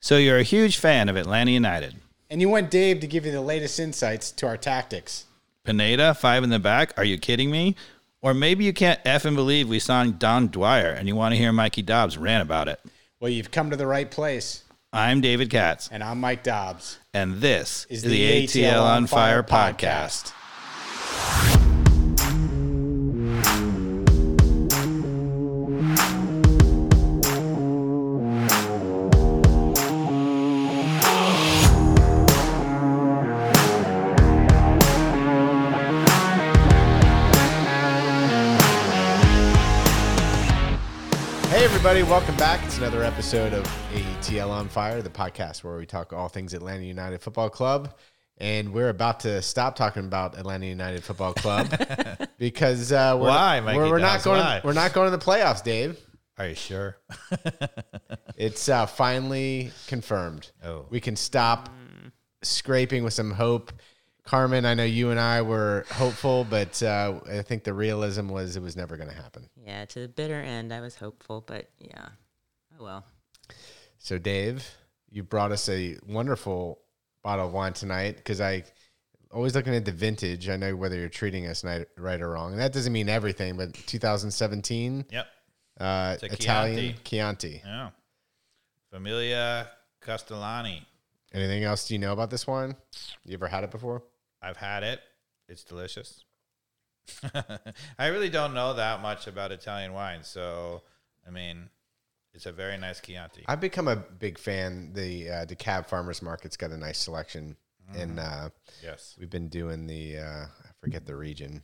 So you're a huge fan of Atlanta United. And you want Dave to give you the latest insights to our tactics. Pineda, five in the back. Are you kidding me? Or maybe you can't F and believe we signed Dom Dwyer and you want to hear Mikey Dobbs rant about it. Well, you've come to the right place. I'm David Katz, And I'm Mike Dobbs. and this Is is, the the ATL on Fire podcast. podcast. Everybody, welcome back. It's another episode of ATL on Fire, the podcast where we talk all things Atlanta United Football Club. And we're about to stop talking about Atlanta United Football Club because uh, we're, Why, Mikey we're, we're not going. Why? We're not going to the playoffs, Dave. Are you sure? It's uh, finally confirmed. Oh. We can stop scraping with some hope. Carmen, I know you and I were hopeful, but uh, I think the realism was it was never going to happen. Yeah, to the bitter end, I was hopeful, but yeah. Oh well. So, Dave, you brought us a wonderful bottle of wine tonight because I always looking at the vintage. I know whether you're treating us ni- right or wrong, and that doesn't mean everything. But 2017 Yep. uh, a Italian Chianti. Yeah. Familia Castellani. Anything else do you know about this wine? You ever had it before? I've had it. It's delicious. I really don't know that much about Italian wine, so I mean, it's a very nice Chianti. I've become a big fan. The uh, DeKalb Farmers Market's got a nice selection, and uh, yes. we've been doing the uh, I forget the region,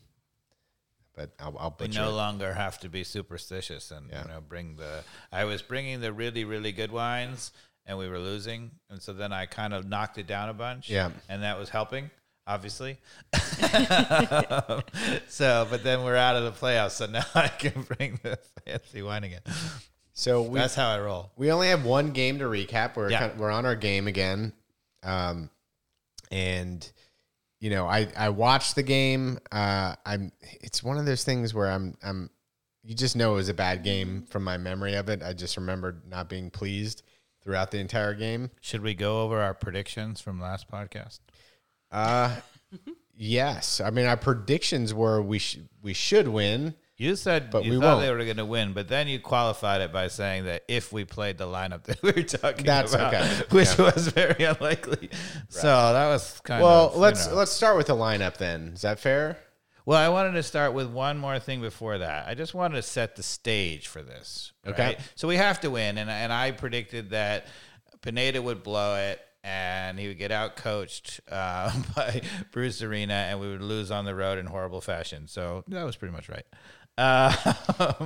but I'll, I'll We no it. longer have to be superstitious and Yeah. you know bring the. I was bringing the really really good wines, and we were losing, and so then I kind of knocked it down a bunch. Yeah. and that was helping, obviously. so, but then we're out of the playoffs, so now I can bring the fancy wine again. So we That's how I roll. we only have one game to recap. We're Yeah. kind we're on our game again, um, and you know I I watched the game. Uh, I'm it's one of those things where I'm I'm you just know it was a bad game from my memory of it. I just remembered not being pleased throughout the entire game. Should we go over our predictions from last podcast? Uh, yes, I mean our predictions were we sh- we should win. You said But you we thought won't. they were going to win, but then you qualified it by saying that if we played the lineup that we were talking That's about, okay. which was very unlikely. So that was kind Well, of. you let's know. let's start with the lineup then. Is that fair? Well, I wanted to start with one more thing before that. I just wanted to set the stage for this. Okay. right? So we have to win, and and I predicted that Pineda would blow it. And he would get out coached uh, by Bruce Arena, and we would lose on the road in horrible fashion. So that was pretty much right. Uh,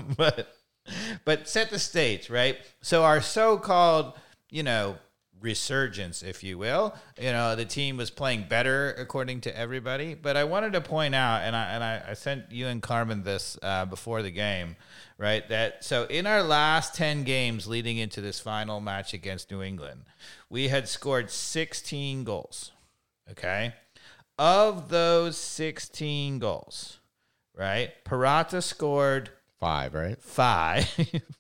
but but set the stage, right? So our so-called, you know, resurgence, if you will, you know, the team was playing better according to everybody. But I wanted to point out, and I and I, I sent you and Carmen this uh, before the game, right? That so in our last ten games leading into this final match against New England, we had scored sixteen goals. Okay, of those sixteen goals, right? Purata scored Five, right? five.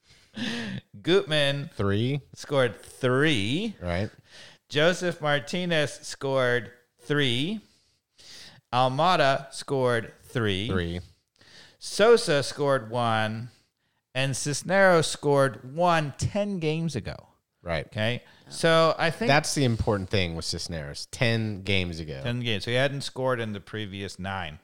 Gutman Three, scored three. right? Josef Martinez scored three. Almada scored three. Three. Sosa scored one. And Cisneros scored one 10 games ago. Right. Okay. So I think That's the important thing with Cisneros. Ten games ago. 10 games. So he hadn't scored in the previous nine,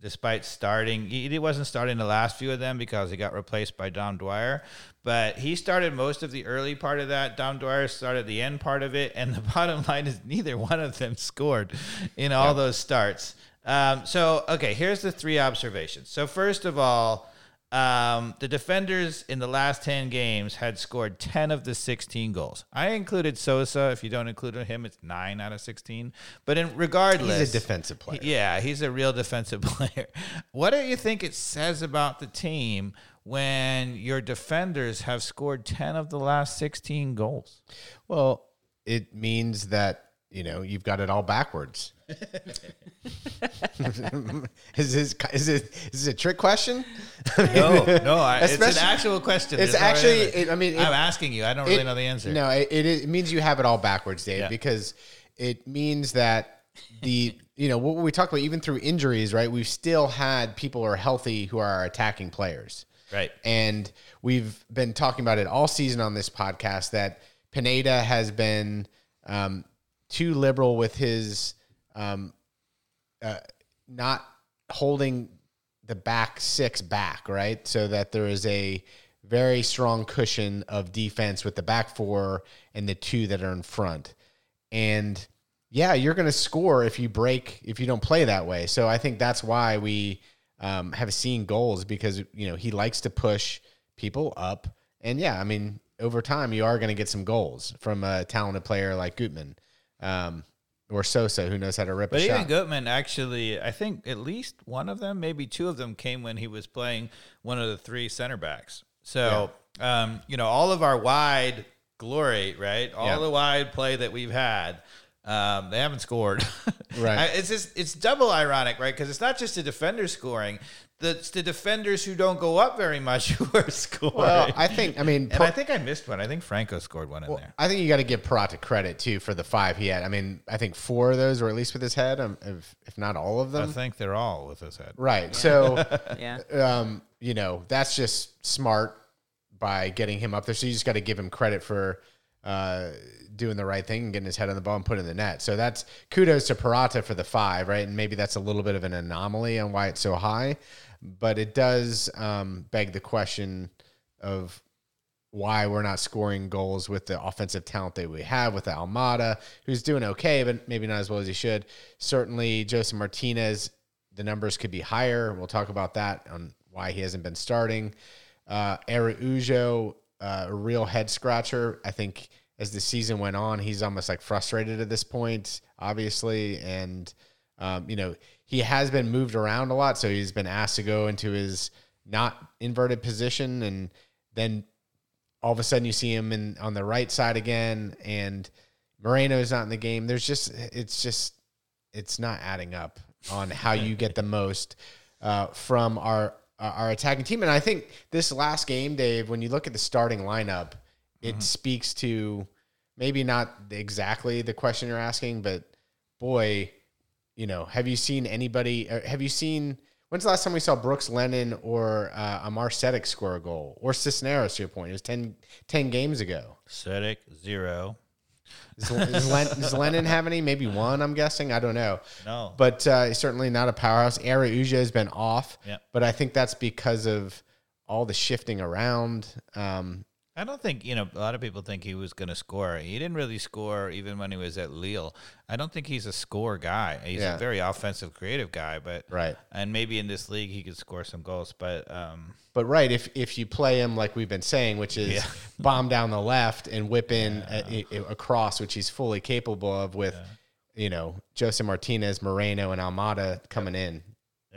despite starting. He he wasn't starting the last few of them because he got replaced by Dom Dwyer. But he started most of the early part of that. Dom Dwyer started the end part of it. And the bottom line is neither one of them scored in all those starts. Um, so, okay, here's the three observations. So, first of all, um, the defenders in the last 10 games had scored 10 of the 16 goals. I included Sosa. If you don't include him, it's 9 out of 16. But in regardless, He's a defensive player. yeah, he's a real defensive player. What do you think it says about the team when your defenders have scored 10 of the last 16 goals? Well, it means that you know, you've got it all backwards. is this is it is this a trick question? No, no, I, it's an actual question. It's There's actually, it, I mean, it- I'm asking you. I don't really it- know the answer. No, it, it, it means you have it all backwards, Dave, Yeah. because it means that the you know what we talked about even through injuries, right? We've still had people who are healthy who are attacking players. Right. And we've been talking about it all season on this podcast that Pineda has been um, too liberal with his um, uh, not holding the back six back, right? So that there is a very strong cushion of defense with the back four and the two that are in front. And yeah, you're going to score if you break, if you don't play that way. So I think that's why we um, have seen goals because, you know, he likes to push people up. And yeah, I mean, over time, you are going to get some goals from a talented player like Gutman um, or Sosa, who knows how to rip But a even shot. Gutman, actually, I think at least one of them, maybe two of them, came when he was playing one of the three center backs. So, um, you know, all of our wide glory, right? All Yeah. the wide play that we've had, um, they haven't scored. Right. I- it's just it's double ironic, right? Because it's not just a defender scoring; the, it's the defenders who don't go up very much who are scoring. Well, I think, I mean, and Pro- I think I missed one. I think Franco scored one in there. I think you got to give Purata credit too for the five he had. I mean, I think four of those were at least with his head, um, if, if not all of them. I think they're all with his head. Right. So, Yeah. um, you know, that's just smart by getting him up there. So you just got to give him credit for uh, doing the right thing and getting his head on the ball and putting it in the net. So that's kudos to Purata for the five, right? And maybe that's a little bit of an anomaly on why it's so high, but it does um, beg the question of why we're not scoring goals with the offensive talent that we have with Almada, who's doing okay, but maybe not as well as he should. Certainly, Josef Martinez, the numbers could be higher. We'll talk about that on why he hasn't been starting. Uh, Araujo, uh, a real head scratcher. I think as the season went on, he's almost like frustrated at this point, obviously, and um, you know he has been moved around a lot, so he's been asked to go into his not inverted position, and then all of a sudden you see him in on the right side again, and Moreno's not in the game. There's just it's just it's not adding up on how you get the most uh, from our our attacking team. And I think this last game, Dave, when you look at the starting lineup, it speaks to maybe not exactly the question you're asking, but boy, you know, have you seen anybody? Have you seen? When's the last time we saw Brooks Lennon or uh, Amar Sejdić score a goal or Cisneros? To your point, it was 10, 10 games ago. Sejdić zero. Does, does, Len, does Lennon have any? Maybe one. I'm guessing. I don't know. No. but uh, certainly not a powerhouse. Araujo has been off, Yep. but I think that's because of all the shifting around. Um, I don't think you know. A lot of people think he was going to score. He didn't really score even when he was at Lille. I don't think he's a score guy. He's Yeah. a very offensive, creative guy. But Right. and maybe in this league he could score some goals. But um, but right, if if you play him like we've been saying, which is Yeah. bomb down the left and whip in a, a, a cross, which he's fully capable of with, you know, Jose Martinez, Moreno, and Almada coming in.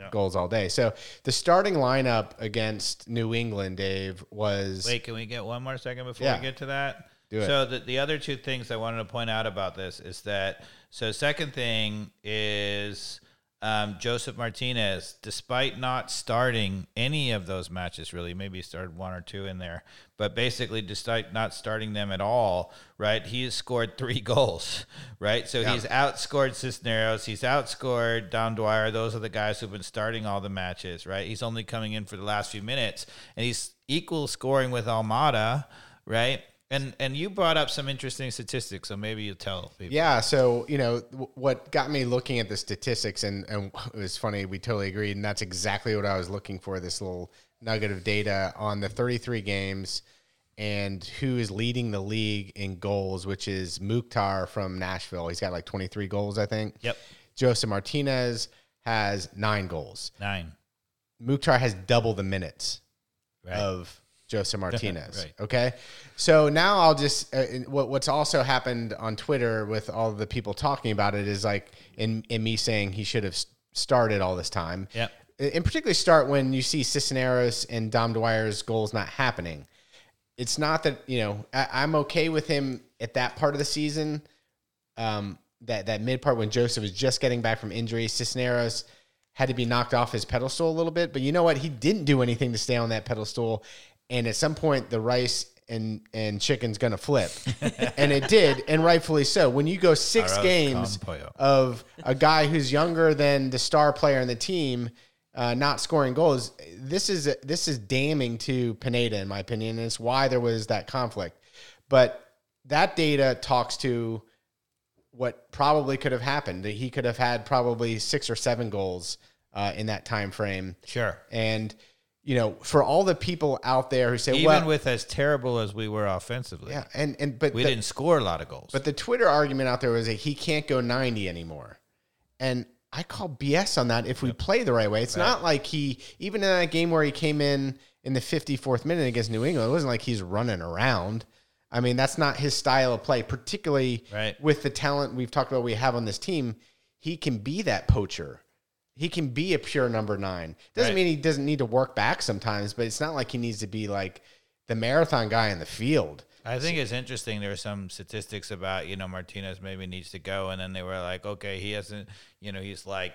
Yeah. Goals all day. So the starting lineup against New England, Dave, was wait, can we get one more second before Yeah. we get to that? Do it. So the the other two things I wanted to point out about this is that so second thing is um, Josef Martinez, despite not starting any of those matches, really, maybe he started one or two in there, but basically, despite not starting them at all, right, he has scored three goals, right? So he's outscored Cisneros, he's outscored Dom Dwyer. Those are the guys who've been starting all the matches, right? He's only coming in for the last few minutes, and he's equal scoring with Almada, right? And and you brought up some interesting statistics, so maybe you tell people. Yeah. So, you know, w- what got me looking at the statistics, and, and it was funny, we totally agreed. And that's exactly what I was looking for this little nugget of data on the 33 games and who is leading the league in goals, which is Mukhtar from Nashville. He's got like 23 goals, I think. Yep. Josef Martinez has nine goals. Nine. Mukhtar has double the minutes Right. of Josef Martinez. Right. Okay, so now I'll just uh, what what's also happened on Twitter with all the people talking about it is like in in me saying he should have started all this time. Yep. In particular, start when you see Cisneros and Dom Dwyer's goals not happening. It's not that you know I, I'm okay with him at that part of the season. Um, that that mid part when Josef was just getting back from injury. Cisneros had to be knocked off his pedestal a little bit, but you know what? He didn't do anything to stay on that pedestal, and at some point the rice and and chicken's gonna flip, and it did, and rightfully so. When you go six Arroz games con pollo. of a guy who's younger than the star player in the team. Uh, not scoring goals. This is this is damning to Pineda, in my opinion, and it's why there was that conflict. But that data talks to what probably could have happened. That he could have had probably six or seven goals uh, in that time frame. Sure. And you know, for all the people out there who say, Even "Well, with as terrible as we were offensively, yeah," and and but we the- didn't score a lot of goals. but the Twitter argument out there was that he can't go 90 anymore. And I call BS on that if we play the right way. It's not like he, even in that game where he came in in the 54th minute against New England, it wasn't like he's running around. I mean, that's not his style of play, particularly Right. with the talent we've talked about we have on this team. He can be that poacher. He can be a pure number nine. Doesn't Right. mean he doesn't need to work back sometimes, but it's not like he needs to be like the marathon guy in the field. I think it's interesting. There were some statistics about you know Martinez maybe needs to go, and then they were like, okay, he hasn't. You know, he's like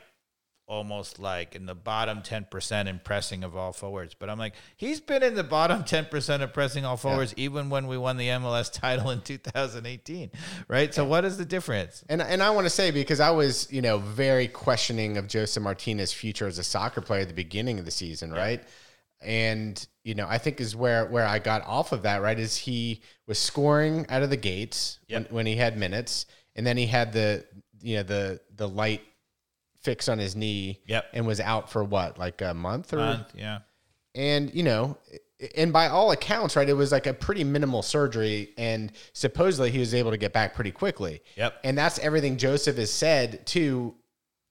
almost like in the bottom ten percent in pressing of all forwards. But I'm like, he's been in the bottom ten percent of pressing all forwards even when we won the MLS title in 2018, right? So what is the difference? And and I want to say because I was you know very questioning of Jose Martinez's future as a soccer player at the beginning of the season, right? And you know I think is where where I got off of that right is he was scoring out of the gates Yep. when, when he had minutes, and then he had the you know the the light fix on his knee, Yep. and was out for what like a month or Month, yeah. and you know and by all accounts right it was like a pretty minimal surgery and supposedly he was able to get back pretty quickly Yep. and that's everything josef has said too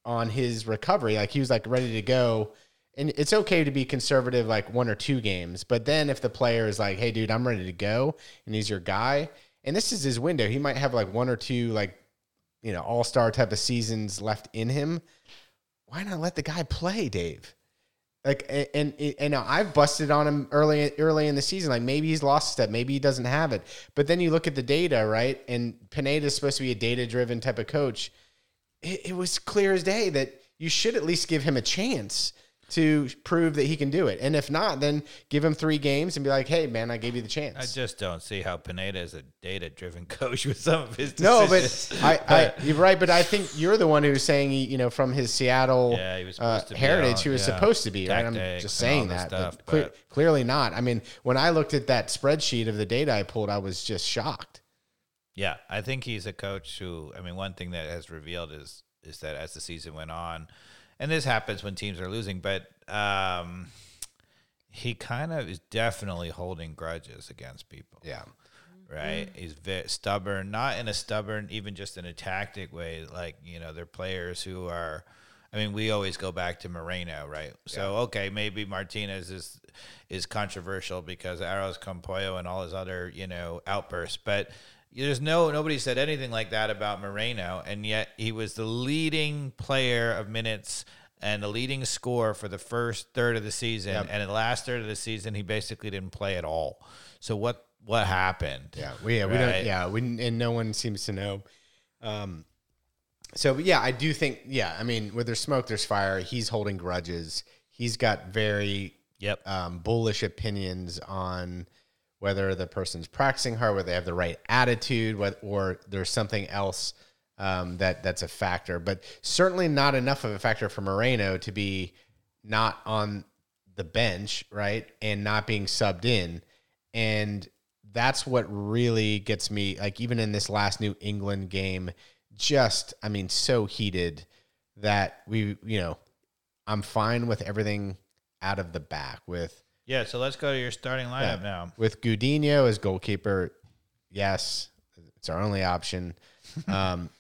on his recovery like he was like ready to go and it's okay to be conservative like one or two games but then if the player is like hey dude i'm ready to go and he's your guy and this is his window he might have like one or two like you know all-star type of seasons left in him why not let the guy play dave like and, and and I've busted on him early early in the season. Like maybe he's lost a step, maybe he doesn't have it. But then you look at the data, right? And Pineda is supposed to be a data driven type of coach. It, it was clear as day that you should at least give him a chance to prove that he can do it. And if not, then give him three games and be like, "Hey, man, I gave you the chance." I just don't see how Pineda is a data-driven coach with some of his decisions. no, but I, I, you're right. But I think you're the one who's saying, you know, from his Seattle Yeah, he was uh, to be heritage, he was yeah, supposed to be. Right? I'm just saying that. stuff, but cle- but- clearly not. I mean, when I looked at that spreadsheet of the data I pulled, I was just shocked. Yeah, I think he's a coach who. I mean, one thing that has revealed is is that as the season went on, and this happens when teams are losing, but um, he kind of is definitely holding grudges against people. Yeah. right. He's very stubborn, not in a stubborn, even just in a tactic way. Like you know, they're players who are. I mean, we always go back to Moreno, right? So okay, maybe Martinez is is controversial because Arroz con pollo and all his other you know outbursts, but there's no nobody said anything like that about Moreno, and yet he was the leading player of minutes and the leading scorer for the first third of the season, Yep. and in the last third of the season, he basically didn't play at all. So what what happened? Yeah, we, yeah, we don't. Yeah, we and no one seems to know. Um, so but yeah, I do think. Yeah, I mean, where there's smoke, there's fire. He's holding grudges. He's got very Yep. um, bullish opinions on whether the person's practicing hard, whether they have the right attitude, whether, or there's something else um, that that's a factor. But certainly not enough of a factor for Moreno to be not on the bench, right, and not being subbed in, and that's what really gets me. Like even in this last New England game, just I mean, so heated that we, you know, I'm fine with everything out of the back with Yeah, so let's go to your starting lineup now. with Gudinho as goalkeeper. Yes, it's our only option. Um,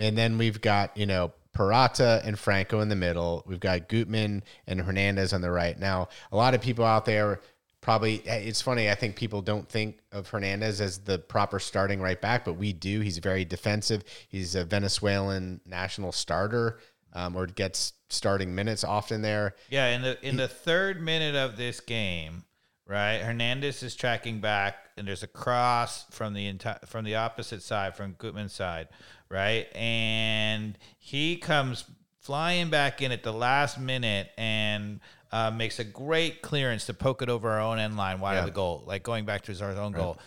and then we've got you know Purata and Franco in the middle. We've got Gutman and Hernandez on the right. Now, a lot of people out there probably it's funny. I think people don't think of Hernandez as the proper starting right back, but we do. He's very defensive. He's a Venezuelan national starter. Um, or gets starting minutes often there. Yeah, in the in the third minute of this game, right? Hernandez is tracking back, and there's a cross from the entire from the opposite side, from Gutman's side, right? And he comes flying back in at the last minute and uh, makes a great clearance to poke it over our own end line wide Yeah. of the goal, like going back to his own goal.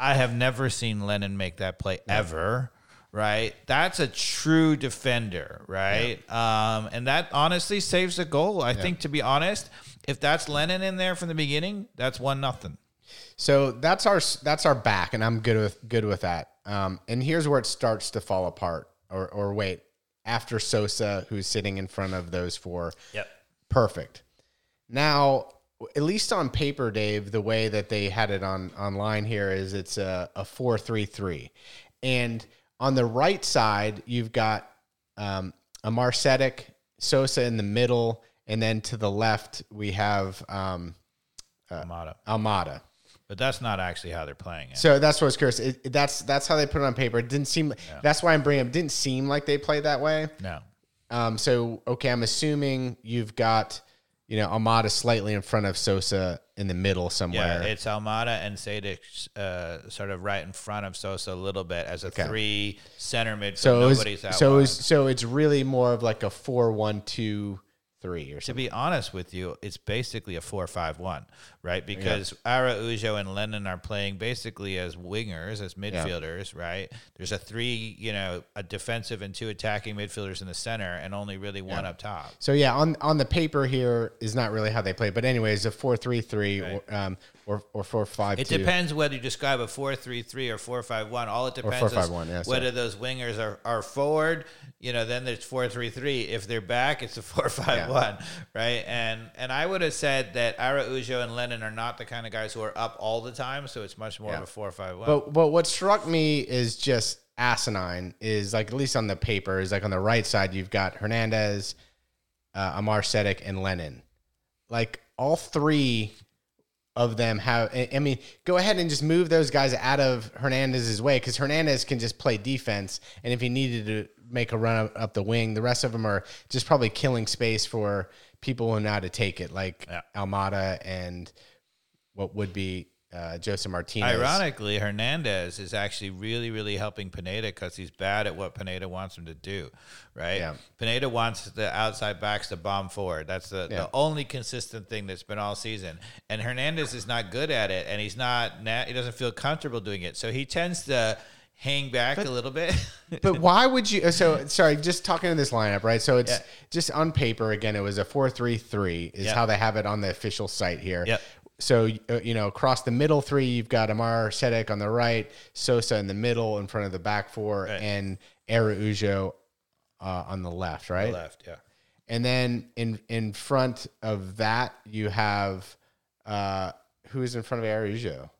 I have never seen Lennon make that play ever. Right, that's a true defender, right? Um, and that honestly saves the goal. I think, to be honest, if that's Lennon in there from the beginning, that's one nothing. So that's our that's our back, and I'm good with good with that. Um, and here's where it starts to fall apart, or or wait, after Sosa, who's sitting in front of those four, Yep. perfect. Now, at least on paper, Dave, the way that they had it on online here is it's a, a four three three, and on the right side you've got um, Amar Sejdić, Sosa in the middle, and then to the left we have um, Armada. Almada. But that's not actually how they're playing it. So that's what I was curious. It, it- that's that's how they put it on paper. It didn't seem. That's why I'm bringing. It didn't seem like they played that way. no. Um. So okay, I'm assuming you've got, you know, Almada slightly in front of Sosa in the middle somewhere. Yeah, it's Almada and Sejdić uh, sort of right in front of Sosa a little bit as a three center mid. so it was, nobody's out so it wide. was, so it's really more of like a four one two three or to be honest with you, it's basically a four-five-one, right? Because Araujo and Lennon are playing basically as wingers, as midfielders, right? There's a three, you know, a defensive and two attacking midfielders in the center, and only really one up top. So yeah, on on the paper here is not really how they play, but anyways, a four three three or um or or four five It two. depends whether you describe a four-three-three or four-five-one. All it depends is 4-5-1, yeah, sorry. whether those wingers are, are forward. You know, then there's four-three-three. If they're back, it's a four-five-one, right? And and I would have said that Araujo and Lennon are not the kind of guys who are up all the time, so it's much more of Yeah. a four-five-one. But but what struck me is just asinine is like at least on the paper is like on the right side you've got Hernandez, uh, Amar Sejdić, and Lennon. Like all three of them have. I mean, go ahead and just move those guys out of Hernandez's way because Hernandez can just play defense, and if he needed to make a run up, up the wing, the rest of them are just probably killing space for people who know how to take it, like Yeah. Almada and what would be uh, Josef Martinez. Ironically, Hernandez is actually really, really helping Pineda because he's bad at what Pineda wants him to do, right? Yeah. Pineda wants the outside backs to bomb forward. That's the, Yeah. the only consistent thing that's been all season. And Hernandez is not good at it, and he's not. He doesn't feel comfortable doing it, so he tends to hang back a little bit. but why would you? So sorry, just talking to this lineup, right? So it's Yeah. just on paper again. It was a four-three-three is Yeah. how they have it on the official site here. Yep. So uh, you know, across the middle three, you've got Amar Sejdić on the right, Sosa in the middle, in front of the back four, Right. and Araujo uh, on the left, right? left, yeah. And then in in front of that, you have uh, who is in front of Araujo?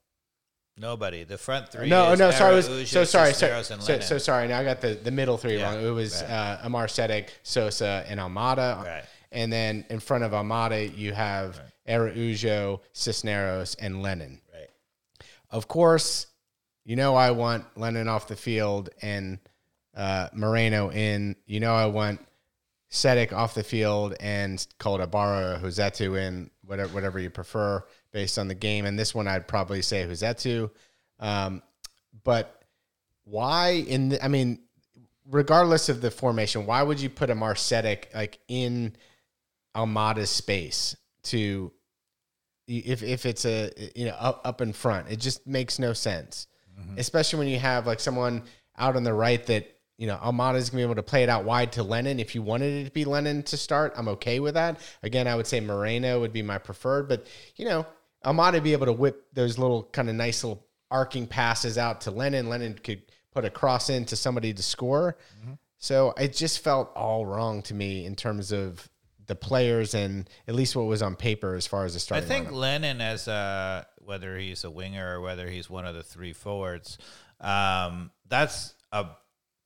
Nobody. The front three. No, no, sorry. Was, so sorry. So, so, so sorry. Now I got the, the middle three Yeah, wrong. It was right. uh, Amar Sedek, Sosa, and Almada. Right. And then in front of Almada, you have Araujo, Cisneros, and Lennon. right. Of course, you know I want Lennon off the field and uh, Moreno in. You know I want Sejdić off the field and call it Ibarra or Rossetto in, whatever, whatever you prefer based on the game. And this one I'd probably say Rossetto. Um, but why in the, I mean, regardless of the formation, why would you put Amar Sejdić like in Almada's space to if if it's a you know up, up in front? It just makes no sense. Mm-hmm. Especially when you have like someone out on the right that you know Almada's gonna be able to play it out wide to Lennon. If you wanted it to be Lennon to start, I'm okay with that. Again, I would say Moreno would be my preferred, but you know Almada be able to whip those little kind of nice little arcing passes out to Lennon. Lennon could put a cross into somebody to score. Mm-hmm. So it just felt all wrong to me in terms of the players and at least what was on paper as far as the starting. I think lineup. Lennon, as a whether he's a winger or whether he's one of the three forwards, um, that's a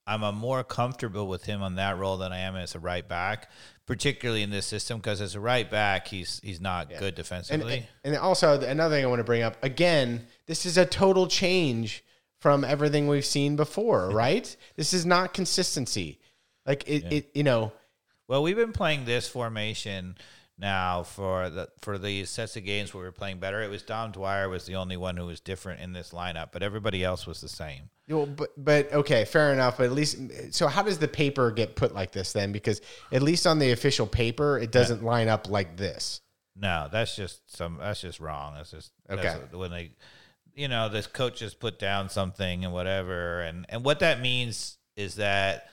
I'm a more comfortable with him on that role than I am as a right back, particularly in this system because as a right back, he's he's not good and, defensively. and also another thing I want to bring up again, this is a total change from everything we've seen before, right? This is not consistency. Like it, it you know, well, we've been playing this formation Now for the for the sets of games where we were playing better, it was Dom Dwyer was the only one who was different in this lineup, but everybody else was the same. Well, but but okay, fair enough. But at least, so how does the paper get put like this then? Because at least on the official paper, it doesn't line up like this. No, that's just some. That's just wrong. That's just Okay. that's when they, you know, this coach just put down something and whatever, and and what that means is that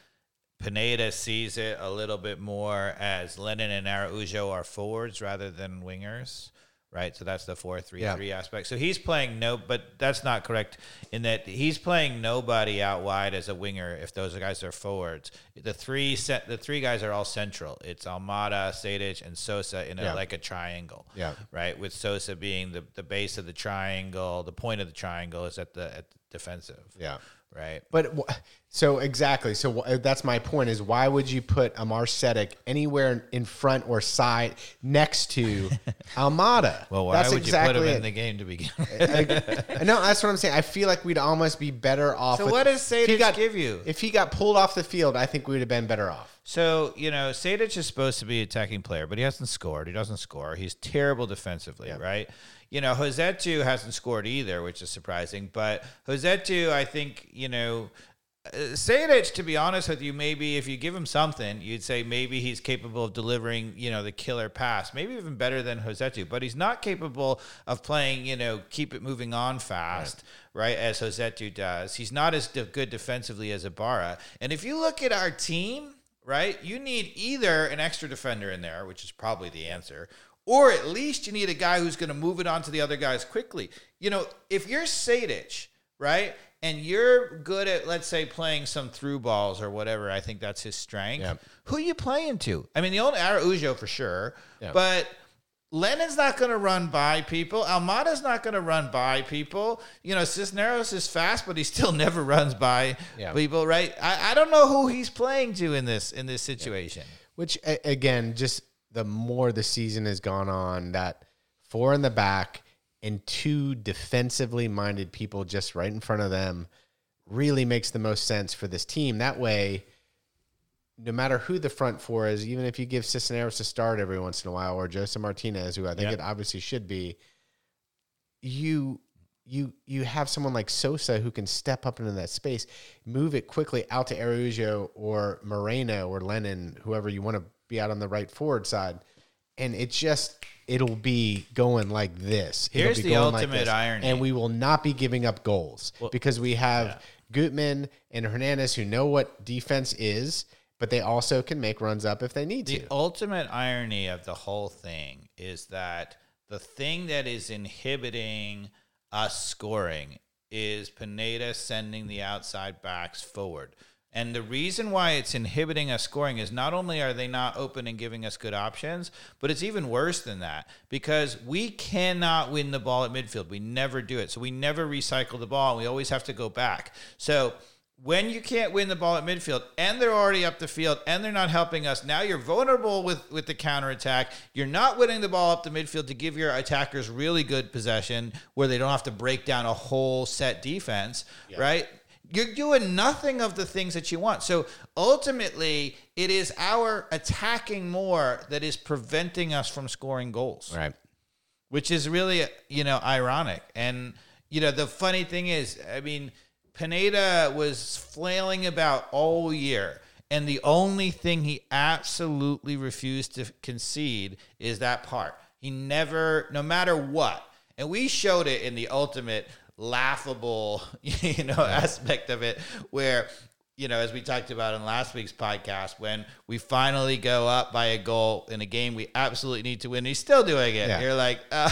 Pineda sees it a little bit more as Lennon and Araujo are forwards rather than wingers, right? So that's the four three Yeah. three aspect. So he's playing no, but that's not correct in that he's playing nobody out wide as a winger if those guys are forwards. The three set, the three guys are all central. It's Almada, Sejdić, and Sosa in a, Yeah. like a triangle Yeah. right? With Sosa being the, the base of the triangle, the point of the triangle is at the at the defensive, Yeah. right? But wh- so exactly. So uh, that's my point is why would you put a Sejdić anywhere in front or side next to Almada? Well, why that's would you put him it. in the game to begin? with? I- no, that's what I'm saying. I feel like we'd almost be better off. So with- what does if he Sejdić got- give you? If he got pulled off the field, I think we would have been better off. So you know, Sejdić is supposed to be an attacking player, but he hasn't scored. He doesn't score. He's terrible defensively, right? You know, Rossetto hasn't scored either, which is surprising. But Rossetto, I think, you know, uh, Sejdić, to be honest with you, maybe if you give him something, you'd say maybe he's capable of delivering, you know, the killer pass, maybe even better than Rossetto. But he's not capable of playing, you know, keep it moving on fast, right, as Rossetto does. He's not as de- good defensively as Ibarra. And if you look at our team, right, you need either an extra defender in there, which is probably the answer, or at least you need a guy who's going to move it on to the other guys quickly. You know, if you're Sejdić, right, and you're good at, let's say, playing some through balls or whatever, I think that's his strength. Yeah. Who are you playing to? I mean, the old Araujo for sure, Yeah. but Lennon's not going to run by people. Almada's not going to run by people. You know, Cisneros is fast, but he still never runs by Yeah. people, right? I, I don't know who he's playing to in this in this situation. Which again, just the more the season has gone on, that four in the back and two defensively minded people just right in front of them really makes the most sense for this team. That way, no matter who the front four is, even if you give Cisneros a start every once in a while, or Josef Martinez, who I think Yeah. it obviously should be, you you you have someone like Sosa who can step up into that space, move it quickly out to Araujo or Moreno or Lennon, whoever you want to be out on the right forward side, and it just it'll be going like this. It'll Here's the like ultimate this. irony. and we will not be giving up goals because we have Gutman and Hernandez who know what defense is, but they also can make runs up if they need The to. The ultimate irony of the whole thing is that the thing that is inhibiting us scoring is Pineda sending the outside backs forward. And the reason why it's inhibiting us scoring is not only are they not open and giving us good options, but it's even worse than that because we cannot win the ball at midfield. We never do it. So we never recycle the ball. We always have to go back. So when you can't win the ball at midfield and they're already up the field and they're not helping us, now you're vulnerable with, with the counterattack. You're not winning the ball up the midfield to give your attackers really good possession where they don't have to break down a whole set defense, right? You're doing nothing of the things that you want. So ultimately, it is our attacking more that is preventing us from scoring goals Right. which is really you know ironic. And you know the funny thing is, I mean, Pineda was flailing about all year, and the only thing he absolutely refused to concede is that part. He never, no matter what, and we showed it in the ultimate laughable, you know, aspect of it, where you know, as we talked about in last week's podcast, when we finally go up by a goal in a game we absolutely need to win, he's still doing it. Yeah. You're like, uh,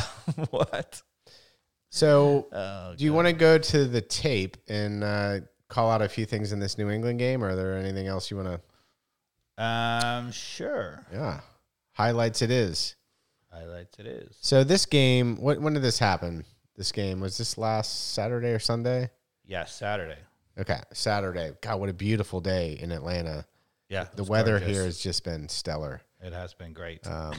what? So, Oh, do you want to go to the tape and uh, call out a few things in this New England game, or are there anything else you want to? Um, sure. Yeah, highlights. It is. Highlights it is. So this game, what when did this happen? This game was this last Saturday or Sunday? Yes, Saturday. Okay, Saturday. God, what a beautiful day in Atlanta. Yeah, The weather gorgeous. here has just been stellar. It has been great. Um,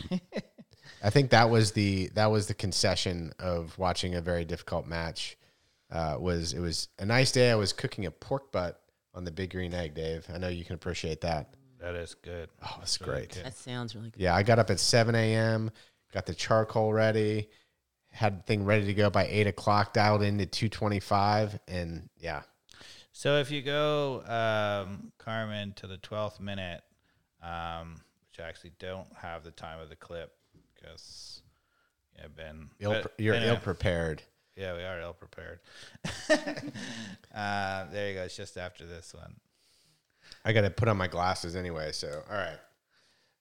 I think that was the that was the concession of watching a very difficult match. Uh, was it was a nice day. I was cooking a pork butt on the big green egg, Dave. I know you can appreciate that. That is good. Oh, it's really great. good. That sounds really good. Yeah, I got up at 7 a.m., got the charcoal ready, had the thing ready to go by 8 o'clock, dialed into 225, and yeah. So if you go, um, Carmen, to the 12th minute, um, which I actually don't have the time of the clip because yeah, Ben, Ill, but you're anyway, ill prepared. Yeah, we are ill prepared. uh, there you go. It's just after this one. I got to put on my glasses anyway, so all right.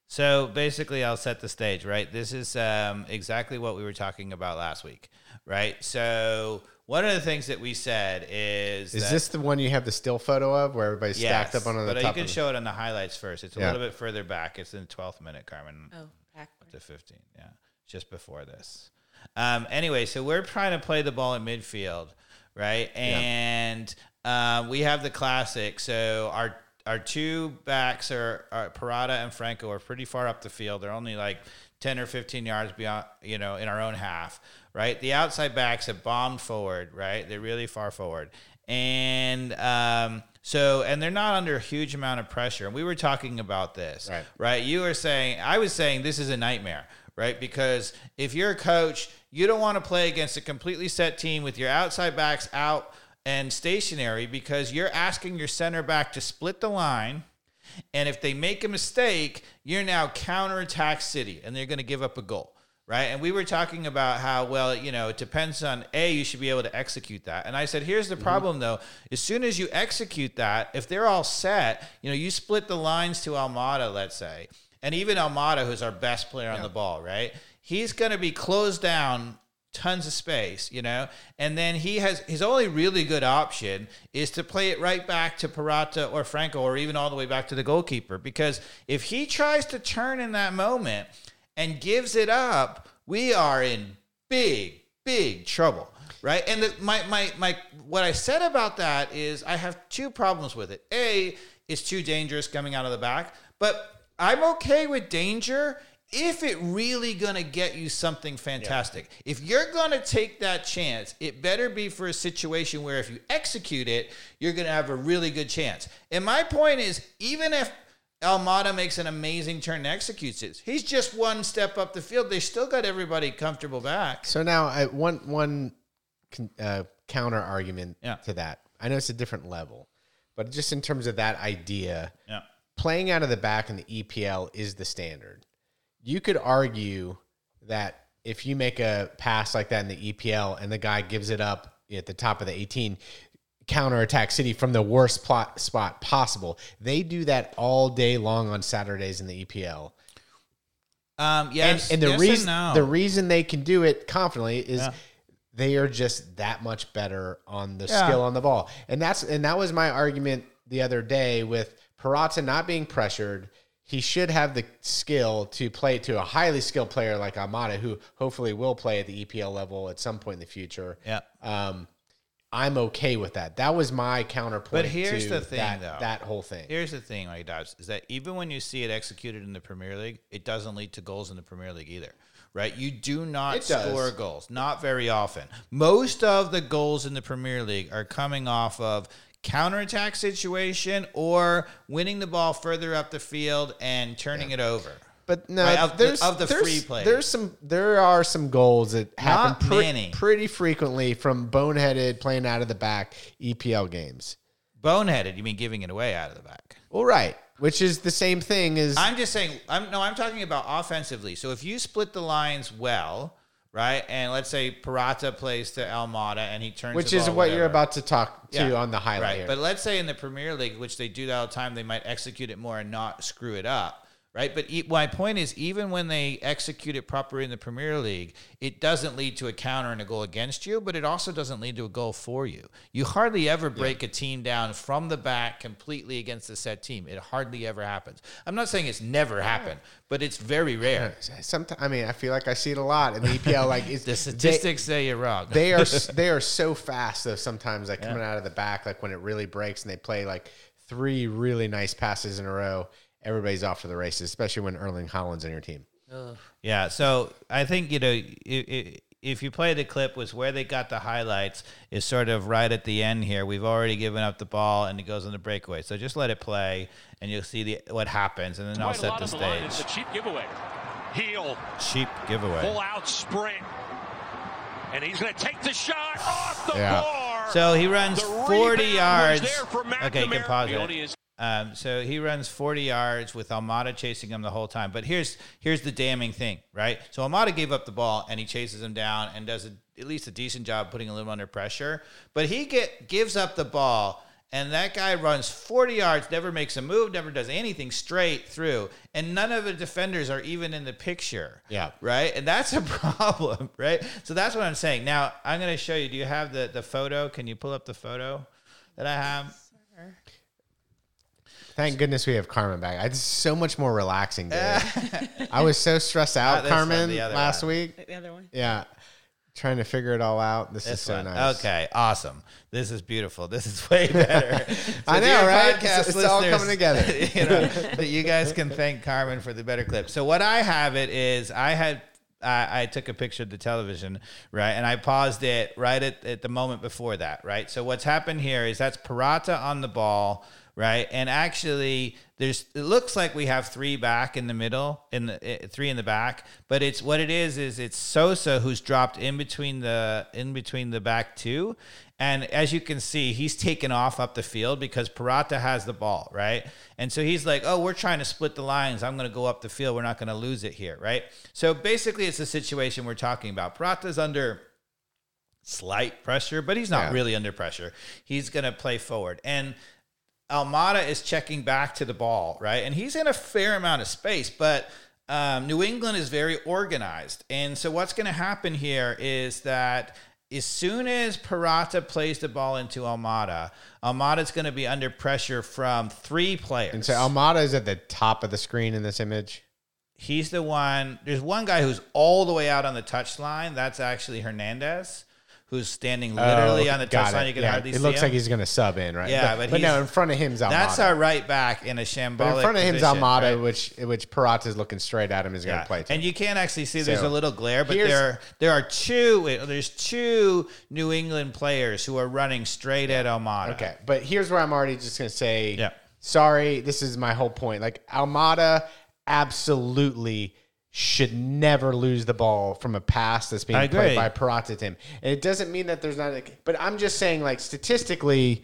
So basically, I'll set the stage, right? This is um, exactly what we were talking about last week, right? So one of the things that we said is Is that- this the one you have the still photo of where everybody's stacked up on the but top? you can of show it on the highlights first. It's a Yeah. little bit further back. It's in the 12th minute, Carmen. Oh, back. to 15. Yeah, just before this. Um, anyway, so we're trying to play the ball in midfield, right? And um, we have the classic. So our our two backs are, are Purata and Franco are pretty far up the field. They're only like 10 or 15 yards beyond, you know, in our own half, right? The outside backs have bombed forward, right? They're really far forward. And um, so, and they're not under a huge amount of pressure. And we were talking about this, Right. right? You were saying, I was saying this is a nightmare, right? Because if you're a coach, you don't want to play against a completely set team with your outside backs out and stationary because you're asking your center back to split the line. And if they make a mistake, you're now counterattack City and they're going to give up a goal. Right. And we were talking about how, well, you know, it depends on A, you should be able to execute that. And I said, here's the mm-hmm. problem though. As soon as you execute that, if they're all set, you know, you split the lines to Almada, let's say, and even Almada, who's our best player on the ball, right? He's going to be closed down tons of space, you know, and then he has his only really good option is to play it right back to Purata or Franco or even all the way back to the goalkeeper because if he tries to turn in that moment and gives it up, we are in big big trouble, right? And the, my my my what I said about that is I have two problems with it. A, it's too dangerous coming out of the back, but I'm okay with danger if it really gonna get you something fantastic. If you're gonna take that chance, it better be for a situation where if you execute it, you're gonna have a really good chance. And my point is, even if Almada makes an amazing turn and executes it, he's just one step up the field. They still got everybody comfortable back. So now, I, one one uh, counter argument Yeah. to that. I know it's a different level, but just in terms of that idea, Yeah. playing out of the back in the EPL is the standard. You could argue that if you make a pass like that in the EPL and the guy gives it up at the top of the 18, counterattack City from the worst plot spot possible. They do that all day long on Saturdays in the EPL. Um, yes, and, and the yes reason no. the reason they can do it confidently is Yeah. they are just that much better on the Yeah. skill on the ball. And that's and that was my argument the other day with Purata not being pressured. He should have the skill to play to a highly skilled player like Amada, who hopefully will play at the EPL level at some point in the future. yeah. Um, I'm okay with that. That was my counterpoint. But here's to the thing, that, though. that whole thing. Here's the thing, like Dobbs, is that even when you see it executed in the Premier League, it doesn't lead to goals in the Premier League either. Right? You do not score goals, not very often. Most of the goals in the Premier League are coming off of counterattack situation or winning the ball further up the field and turning it over. But no, Right, of the- there's of the there's, free play. There's some there are some goals that happen pre- pretty frequently from boneheaded playing out of the back EPL games. Boneheaded, you mean giving it away out of the back. Well, right, which is the same thing as I'm just saying. I'm no. I'm talking about offensively. So if you split the lines well, right, and let's say Purata plays to Almada and he turns, which is what you're about to talk to Yeah, on the highlight right. here. But let's say in the Premier League, which they do that all the time, they might execute it more and not screw it up. Right, but e- my point is, even when they execute it properly in the Premier League, it doesn't lead to a counter and a goal against you, but it also doesn't lead to a goal for you. You hardly ever break a team down from the back completely against a set team. It hardly ever happens. I'm not saying it's never happened, but it's very rare. Sometimes I mean I feel like I see it a lot in the EPL. Like it's The statistics say you're wrong. They, they are they are so fast though. Sometimes like coming out of the back, like when it really breaks and they play like three really nice passes in a row. Everybody's off to the races, especially when Erling Haaland's in your team. Yeah, so I think you know i- i- if you play the clip, was where they got the highlights is sort of right at the end here. We've already given up the ball, and it goes on the breakaway. So just let it play, and you'll see the what happens, and then I'll set the stage. the. It's a cheap giveaway. Heel, Cheap giveaway. full out sprint. And he's going to take the shot off the Yeah. bar. So he runs 40 yards. was there for Okay, you can McNamara. pause it. Only is- Um, so he runs 40 yards with Almada chasing him the whole time. But here's here's the damning thing, right? So Almada gave up the ball and he chases him down and does a, at least a decent job putting a little under pressure. But he get gives up the ball and that guy runs 40 yards, never makes a move, never does anything straight through, and none of the defenders are even in the picture. Yeah. Right? And that's a problem, right? So that's what I'm saying. Now, I'm going to show you. Do you have the the photo? Can you pull up the photo that I have? Thank goodness we have Carmen back. It's so much more relaxing. Dude. I was so stressed ah, out, Not this one, Carmen, the other last one. week. The other one. Yeah, trying to figure it all out. This, is This so one. nice. Okay, awesome. This is beautiful. This is way better. I know, dear right? podcast It's- it's all coming together. you know, but you guys can thank Carmen for the better clip. So what I have it is I had I, I took a picture of the television, right, and I paused it right at, at the moment before that, right. So what's happened here is that's Purata on the ball, right, and actually there's it looks like we have three back in the middle, in the eh, three in the back, but it's what it is is it's Sosa who's dropped in between the in between the back two, and as you can see, he's taken off up the field because Purata has the ball, right? And so he's like, oh, we're trying to split the lines. I'm going to go up the field. We're not going to lose it here, right? So basically, it's the situation we're talking about. Purata's under slight pressure, but he's not Yeah. really under pressure. He's going to play forward. And Almada is checking back to the ball, right? And he's in a fair amount of space, but um, New England is very organized. And so what's going to happen here is that as soon as Purata plays the ball into Almada, Almada's going to be under pressure from three players. And so Almada is at the top of the screen in this image. He's the one. There's one guy who's all the way out on the touch line. That's actually Hernandez, who's standing literally Oh, on the got touch line. You can Yeah, hardly It see looks him. like he's going to sub in, right? Yeah, but, but no, in front of him's Almada. That's our right back in a shambolic. But in front of him's position, Almada, right? which which Purata's looking straight at him is going to Yeah. play. To. And you can't actually see there's So, a little glare, but there there are two there's two New England players who are running straight at Almada. Okay, but here's where I'm already just going to say, Yeah. sorry, this is my whole point. Like Almada absolutely should never lose the ball from a pass that's being played by Purata to him. And it doesn't mean that there's not, a, but I'm just saying, like statistically,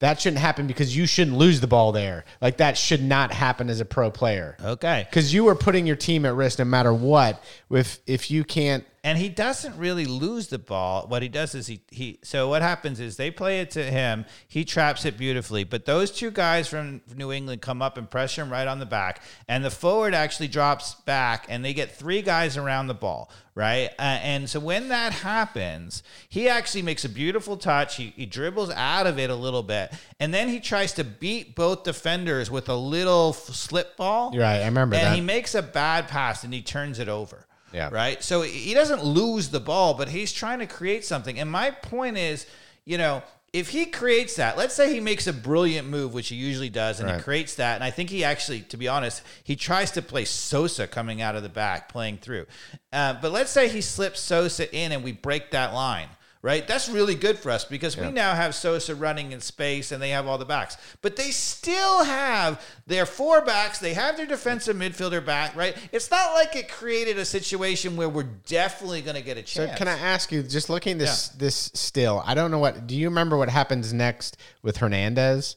that shouldn't happen because you shouldn't lose the ball there. Like that should not happen as a pro player. Okay. Because you are putting your team at risk no matter what. If if you can't And he doesn't really lose the ball. What he does is he he. So what happens is they play it to him. He traps it beautifully. But those two guys from New England come up and pressure him right on the back, and the forward actually drops back, and they get three guys around the ball, right? Uh, and so when that happens, he actually makes a beautiful touch. He, he dribbles out of it a little bit, and then he tries to beat both defenders with a little f- slip ball. You're right, I remember and that. he makes a bad pass and he turns it over. Yeah. Right. So he doesn't lose the ball, but he's trying to create something. And my point is, you know, if he creates that, let's say he makes a brilliant move, which he usually does, and he creates that, and I think he actually, to be honest, he tries to play Sosa coming out of the back, playing through. Uh, but let's say he slips Sosa in and we break that line. Right, that's really good for us because we now have Sosa running in space and they have all the backs, but they still have their four backs. They have their defensive midfielder back. Right, it's not like it created a situation where we're definitely going to get a So chance. can I ask you, just looking this this still, I don't know what. Do you remember what happens next with Hernandez?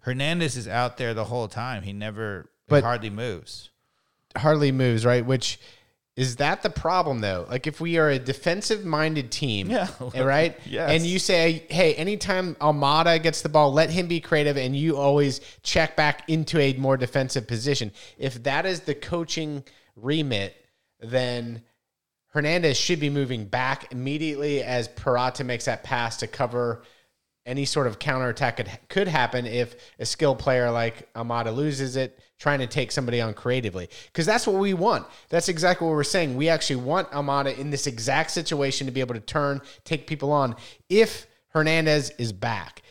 Hernandez is out there the whole time. He never But- hardly moves. Hardly moves, right? Which is that the problem though? Like if we are a defensive minded team, Yeah. right? Yes. And you say, hey, anytime Almada gets the ball, let him be creative, and you always check back into a more defensive position. If that is the coaching remit, then Hernandez should be moving back immediately as Purata makes that pass to cover any sort of counterattack could, could happen if a skilled player like Almada loses it trying to take somebody on creatively. Because that's what we want. That's exactly what we're saying. We actually want Almada in this exact situation to be able to turn, take people on if Hernandez is back.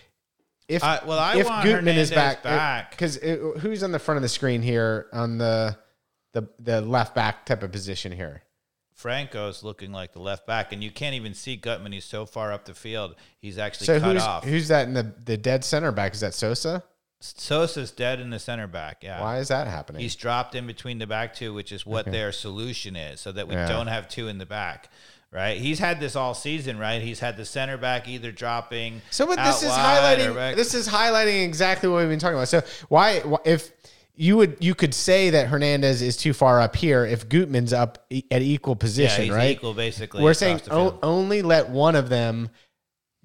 If, I- well, I if want Gutman is Hernandez back, back. because who's on the front of the screen here on the the the left back type of position here? Franco's looking like the left back, and you can't even see Gutman. He's so far up the field, he's actually So cut who's off. who's that in the the dead center back? Is that Sosa? Sosa's dead in the center back. Yeah. Why is that happening? He's dropped in between the back two, which is what their solution is, so that we Yeah. don't have two in the back. Right? He's had this all season, right? He's had the center back either dropping. So, but this is highlighting. This is highlighting exactly what we've been talking about. So, why, why if you would you could say that Hernandez is too far up here if Gutman's up e- at equal yeah, position, he's right? equal basically. We're saying o- only let one of them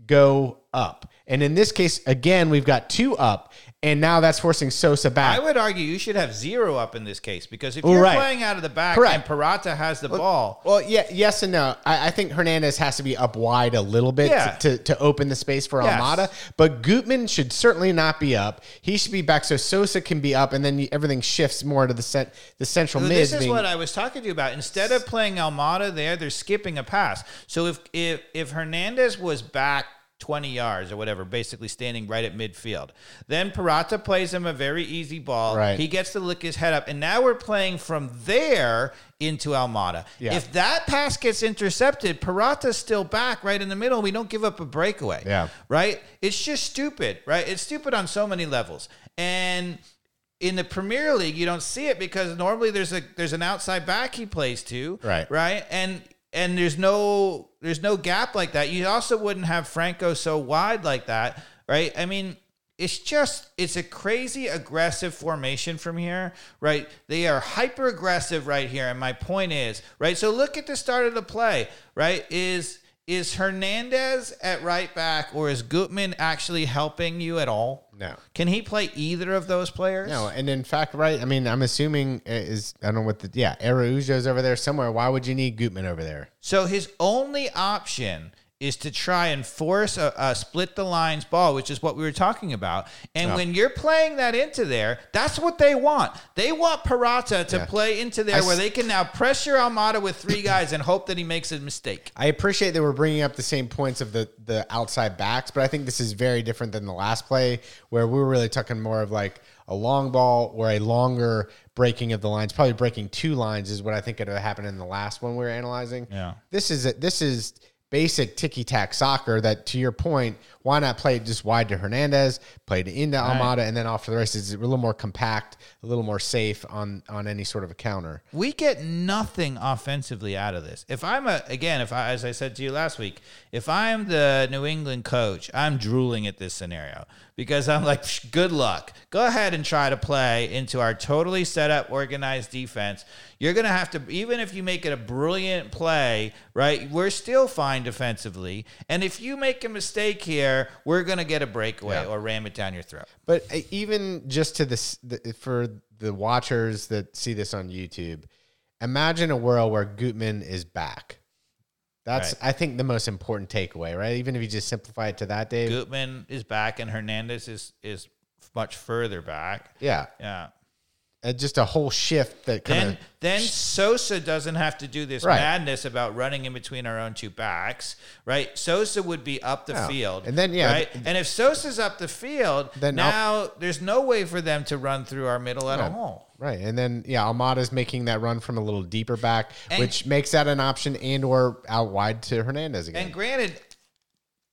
go up, and in this case, again, we've got two up, and now that's forcing Sosa back. I would argue you should have zero up in this case because if you're right. playing out of the back Correct. and Purata has the ball, Well, yeah, yes and no. I, I think Hernandez has to be up wide a little bit Yeah. to, to, to open the space for Yes. Almada. But Gutman should certainly not be up. He should be back so Sosa can be up, and then you, everything shifts more to the cent, the central So mid. this is being- what I was talking to you about. Instead of playing Almada there, they're skipping a pass. So if if if Hernandez was back 20 yards or whatever, basically standing right at midfield, then Purata plays him a very easy ball. Right. He gets to lick his head up, and now we're playing from there into Almada. Yeah. If that pass gets intercepted, Purata's still back right in the middle. We don't give up a breakaway. Yeah. Right? It's just stupid, right? It's stupid on so many levels. And in the Premier League, you don't see it because normally there's a there's an outside back he plays to, Right. Right, and and there's no there's no gap like that. You also wouldn't have Franco so wide like that, right? I mean, it's just it's a crazy aggressive formation from here, right? They are hyper aggressive right here, and my point is, right? So look at the start of the play, right? Is is Hernandez at right back or is Gutman actually helping you at all? No. Can he play either of those players? No, and in fact, right? I mean, I'm assuming is I don't know what the yeah Araujo's over there somewhere. Why would you need Gutman over there? So his only option is to try and force a, a split the lines ball, which is what we were talking about. And when you're playing that into there, that's what they want. They want Purata to Yeah. play into there I where s- they can now pressure Almada with three guys and hope that he makes a mistake. I appreciate that we're bringing up the same points of the the outside backs, but I think this is very different than the last play where we were really talking more of like a long ball or a longer breaking of the lines. Probably breaking two lines is what I think could have happened in the last one we were analyzing. Yeah. This is this is basic ticky tack soccer. That to your point, why not play just wide to Hernandez, play it into Almada, and then off to the races? It's a little more compact, a little more safe on on any sort of a counter. We get nothing offensively out of this. If I'm a again, if I as I said to you last week, if I'm the New England coach, I'm drooling at this scenario because I'm like, "Psh, good luck. Go ahead and try to play into our totally set up, organized defense. You're gonna have to, even if you make it a brilliant play, right? We're still fine defensively, and if you make a mistake here, we're gonna get a breakaway Yeah. or ram it down your throat. But uh, even just to this, the, for the watchers that see this on YouTube, imagine a world where Gutman is back. That's, Right. I think, the most important takeaway, right? Even if you just simplify it to that, Dave. Gutman is back, and Hernandez is is much further back. Yeah, Yeah. Uh, just a whole shift that kind Then of. then Sosa doesn't have to do this Right. madness about running in between our own two backs, right? Sosa would be up the field. And then, yeah, right? and if Sosa's up the field, Then now there's no way for them to run through our middle at Right. all. Right, and then yeah, Almada's making that run from a little deeper back, And- which makes that an option, and or out wide to Hernandez again. And granted,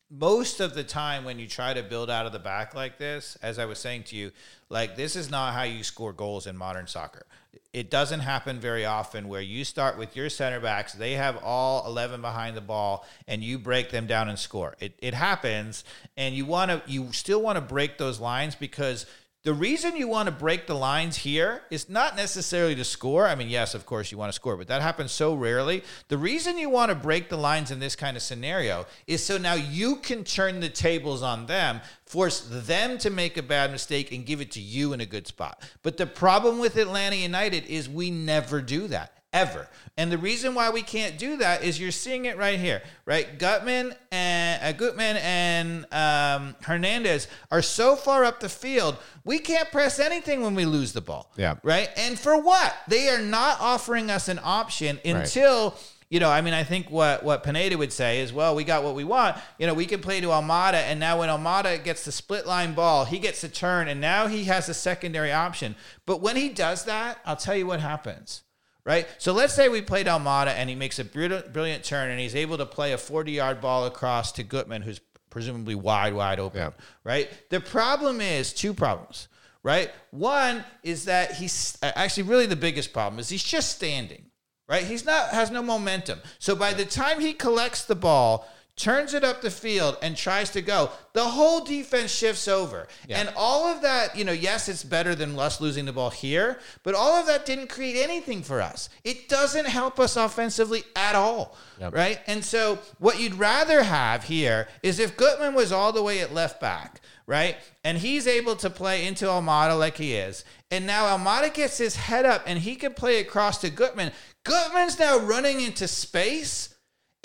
most of the time when you try to build out of the back like this, as I was saying to you, like this is not how you score goals in modern soccer. It doesn't happen very often where you start with your center backs, they have all 11 behind the ball, and you break them down and score. It, it happens, and you want to, you still want to break those lines because the reason you want to break the lines here is not necessarily to score. I mean, yes, of course you want to score, but that happens so rarely. The reason you want to break the lines in this kind of scenario is so now you can turn the tables on them, force them to make a bad mistake and give it to you in a good spot. But the problem with Atlanta United is we never do that ever. And the reason why we can't do that is you're seeing it right here, right? Gutman and uh, Gutman and um, Hernandez are so far up the field, we can't press anything when we lose the ball. Yeah. Right. And for what? They are not offering us an option until. You know, I mean, I think what what Pineda would say is, well, we got what we want. You know, we can play to Almada, and now when Almada gets the split line ball, he gets a turn, and now he has a secondary option. But when he does that, I'll tell you what happens right? So let's say we played Almada and he makes a brilliant, brilliant turn and he's able to play a 40 yard ball across to Gutman, who's presumably wide, wide open, Yeah. right? The problem is two problems, right? One is that he's actually really the biggest problem is he's just standing, right? He's not has no momentum. So by the time he collects the ball, turns it up the field and tries to go, the whole defense shifts over. And all of that, you know, yes, it's better than us losing the ball here, but all of that didn't create anything for us. It doesn't help us offensively at all, right? And so what you'd rather have here is if Gutman was all the way at left back, right? And he's able to play into Almada like he is. And now Almada gets his head up and he can play across to Gutman. Gutman's now running into space.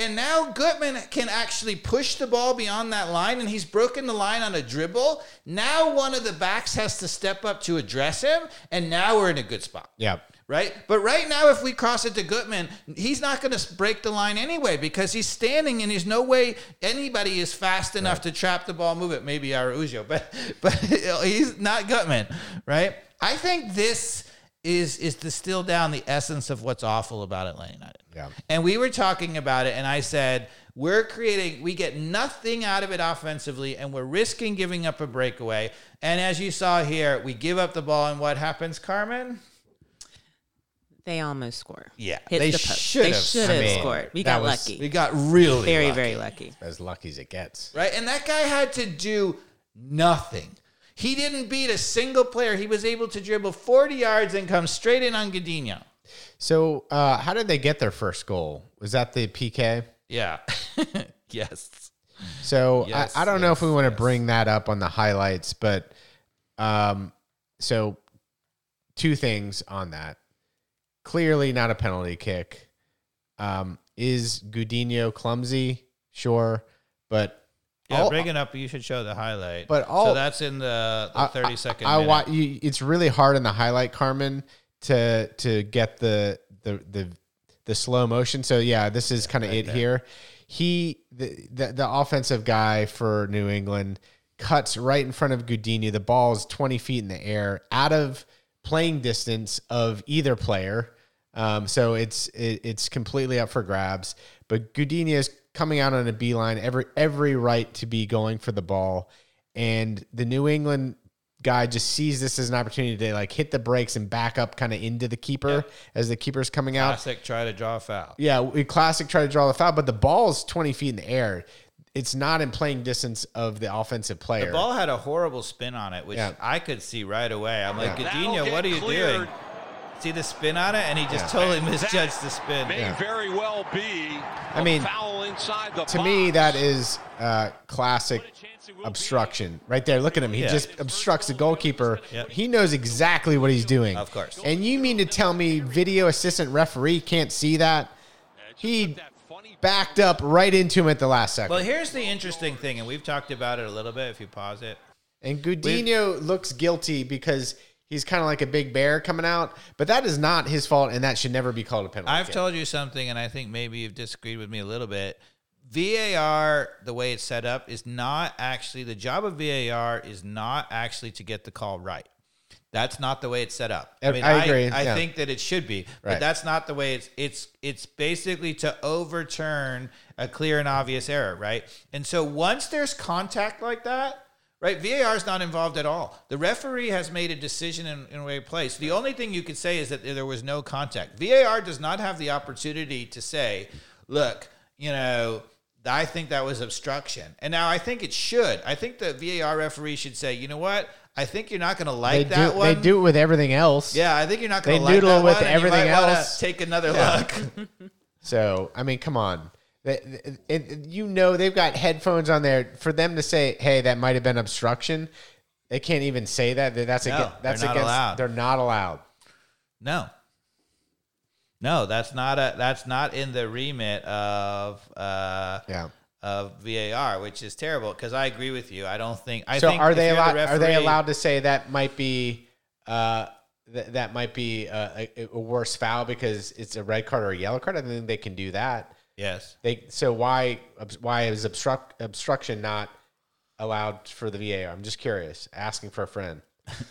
And now Gutman can actually push the ball beyond that line, and he's broken the line on a dribble. Now one of the backs has to step up to address him, and now we're in a good spot. Yeah. Right? But right now, if we cross it to Gutman, he's not going to break the line anyway because he's standing and there's no way anybody is fast enough to trap the ball, move it. Maybe Araujo, but but he's not Gutman, right? I think this is is distilled down the essence of what's awful about Atlanta United. Yeah. And we were talking about it, and I said, we're creating, we get nothing out of it offensively, and we're risking giving up a breakaway. And as you saw here, we give up the ball, and what happens, Carmen? They almost score. Yeah, Hit they the post. should They have. I mean, scored. We got was- We got really Very, lucky, very lucky. As lucky as it gets. right? And that guy had to do nothing. He didn't beat a single player. He was able to dribble 40 yards and come straight in on Gudiño. So, uh, how did they get their first goal? Was that the PK? Yeah. yes. So Yes, I, I don't know if we want to yes. bring that up on the highlights, but um, so two things on that. Clearly not a penalty kick. Um, is Gudiño clumsy? Sure, but Yeah, all- bring it up. You should show the highlight. But all- so that's in the, the I- 30 second I, I minute. wa- you, It's really hard in the highlight, Carmen, to to get the the the the slow motion. So yeah, this is kind of it here. He the, the the offensive guy for New England cuts right in front of Gudiño. The ball is twenty feet in the air, out of playing distance of either player. Um, so it's it, it's completely up for grabs. But Gudiño is coming out on a beeline, every every right to be going for the ball, and the New England guy just sees this as an opportunity to like hit the brakes and back up kind of into the keeper as the keeper's coming out. Classic try to draw a foul. Yeah, we classic try to draw the foul, but the ball's 20 feet in the air. It's not in playing distance of the offensive player. The ball had a horrible spin on it, which Yeah. I could see right away. I'm like, That'll Gudiño, what are you cleared. doing? See the spin on it? And he just totally misjudged the spin. May Yeah. very well be. I a mean, foul inside the to me, that is uh, classic obstruction right there. Look at him. He Yeah. just obstructs the goalkeeper. Yep. He knows exactly what he's doing. Of course. And you mean to tell me video assistant referee can't see that? He backed up right into him at the last second. Well, here's the interesting thing, and we've talked about it a little bit. If you pause it, And Gudiño looks guilty because he's kind of like a big bear coming out, but that is not his fault, and that should never be called a penalty. I've kick. told you something, and I think maybe you've disagreed with me a little bit. VAR, the way it's set up, is not actually the job of VAR is not actually to get the call right. That's not the way it's set up. I- I agree, I, yeah. think that it should be, but Right. that's not the way it's. It's it's basically to overturn a clear and obvious error, right? And so once there's contact like that, right? VAR is not involved at all. The referee has made a decision in, in a way place. The only thing you could say is that there was no contact. VAR does not have the opportunity to say, look, you know, I think that was obstruction. And now I think it should. I think the VAR referee should say, you know what? I think you're not going to like They that do, one. they do it with everything else. Yeah, I think you're not going to like noodle that with one, and you everything might else. Take another look. So I mean, come on. They- it- you know they've got headphones on there for them to say, "Hey, that might have been obstruction." They can't even say that. That's No, against, that's they're not against. allowed. They're not allowed. No. No, that's not a that's not in the remit of uh Yeah. of VAR, which is terrible because I agree with you. I don't think I so think are they you're the allowed? Are they allowed to say that might be? Uh, th- that might be a, a, a worse foul because it's a red card or a yellow card. I think they can do that. Yes. They so why why is obstruct obstruction not allowed for the VAR? I'm just curious. Asking for a friend.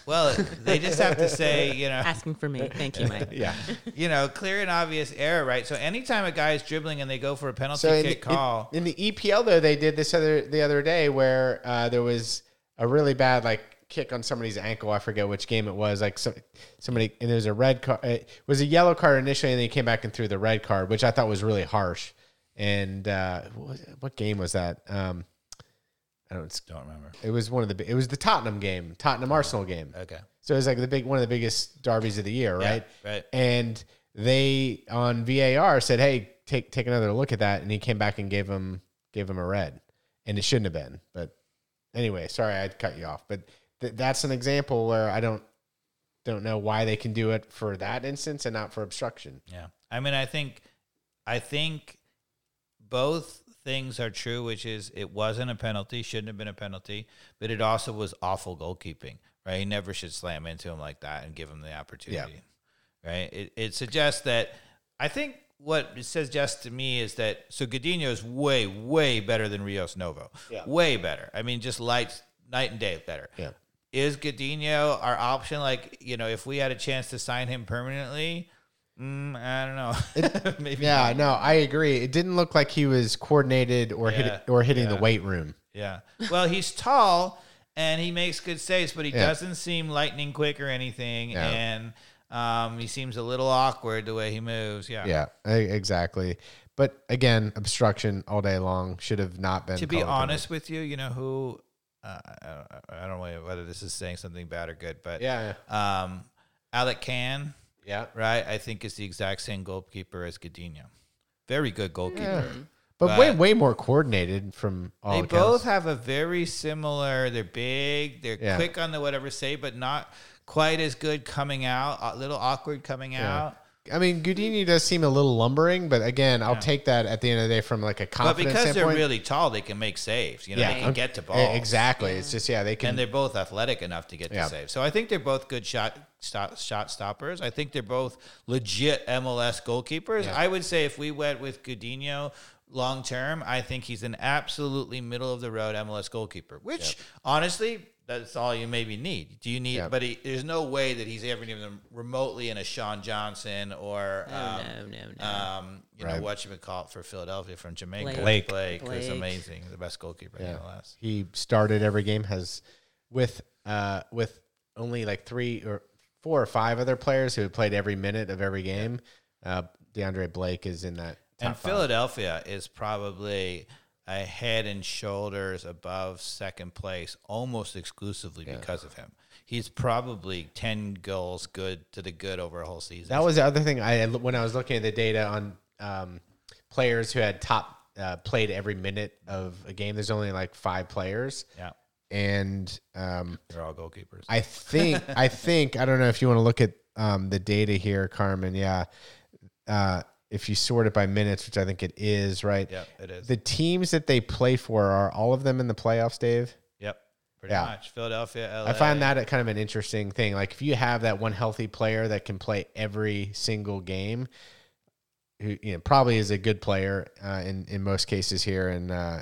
Well, they just have to say, you know, Asking for me. Thank you, Mike. Yeah. you know, clear and obvious error, right? So anytime a guy is dribbling and they go for a penalty So kick in- call, in the EPL though, they did this other the other day where uh, there was a really bad like kick on somebody's ankle. I forget which game it was. Like some, somebody and there was a red card. It was a yellow card initially, and then he came back and threw the red card, which I thought was really harsh. And uh, what, what game was that? Um, I don't. don't remember. It was one of the. It was the Tottenham game, Tottenham Arsenal game. Okay. So it was like the big one of the biggest derbies of the year, Yeah, right? right. And they on VAR said, "Hey, take take another look at that," and he came back and gave him gave him a red, and it shouldn't have been. But anyway, sorry I cut you off, but th- that's an example where I don't don't know why they can do it for that instance and not for obstruction. Yeah. I mean, I think, I think both things are true, which is it wasn't a penalty, shouldn't have been a penalty, but it also was awful goalkeeping, right? He never should slam into him like that and give him the opportunity, right? It, it suggests that, I think what it suggests to me is that, so Gudiño is way, way better than Rios Novo. Yeah. Way better. I mean, just light, night and day better. Yeah. Is Gudiño our option? Like, you know, if we had a chance to sign him permanently, mm, I don't know. Maybe Yeah, not. no, I agree. It didn't look like he was coordinated or hit or hitting the weight room. Yeah. Well, he's tall and he makes good saves, but he Yeah. doesn't seem lightning quick or anything. Yeah. And um, he seems a little awkward the way he moves. Yeah. Yeah, exactly. But again, obstruction all day long should have not been. To be honest with you, you know who? Uh, I, I don't know whether this is saying something bad or good, but Yeah, um, Alec Kann, yeah. right? I think is the exact same goalkeeper as Gudiño. Very good goalkeeper. But, way But- way more coordinated from all They accounts. both have a very similar. They're big. They're Yeah. quick on the whatever say, but not quite as good coming out. A little awkward coming out. I mean, Gudiño does seem a little lumbering, but again, I'll take that at the end of the day from like a confidence. But confidence because they're standpoint. really tall, they can make saves. You know, yeah, they can get to balls. Exactly. It's just yeah, they can. And they're both athletic enough to get Yeah. to save. So I think they're both good shot stop, shot stoppers. I think they're both legit MLS goalkeepers. Yeah. I would say if we went with Gudiño long term, I think he's an absolutely middle of the road MLS goalkeeper. Which honestly, that's all you maybe need. Do you need? Yeah. But he, there's no way that he's ever even remotely in a Sean Johnson or. Oh, um, no, no, no. um, you Right. know what you would call it for Philadelphia from Jamaica. Blake. Blake, was Blake. amazing, the best goalkeeper yeah. in the last. He started every game has with uh with only like three or four or five other players who had played every minute of every game. Uh, DeAndre Blake is in that. And top five. Philadelphia is probably a head and shoulders above second place almost exclusively because of him. He's probably 10 goals good to the good over a whole season. That was the other thing I when I was looking at the data on um, players who had top uh, played every minute of a game. There's only like five players, yeah, and um, they're all goalkeepers. I think I think I don't know if you want to look at um, the data here, Carmen. Yeah, uh, if you sort it by minutes, which I think it is, right? yep, it is. The teams that they play for are all of them in the playoffs, Dave. yep, pretty Yeah. much. Philadelphia, LA. I find that a kind of an interesting thing. Like if you have that one healthy player that can play every single game, who you know probably is a good player uh, in in most cases here, and uh,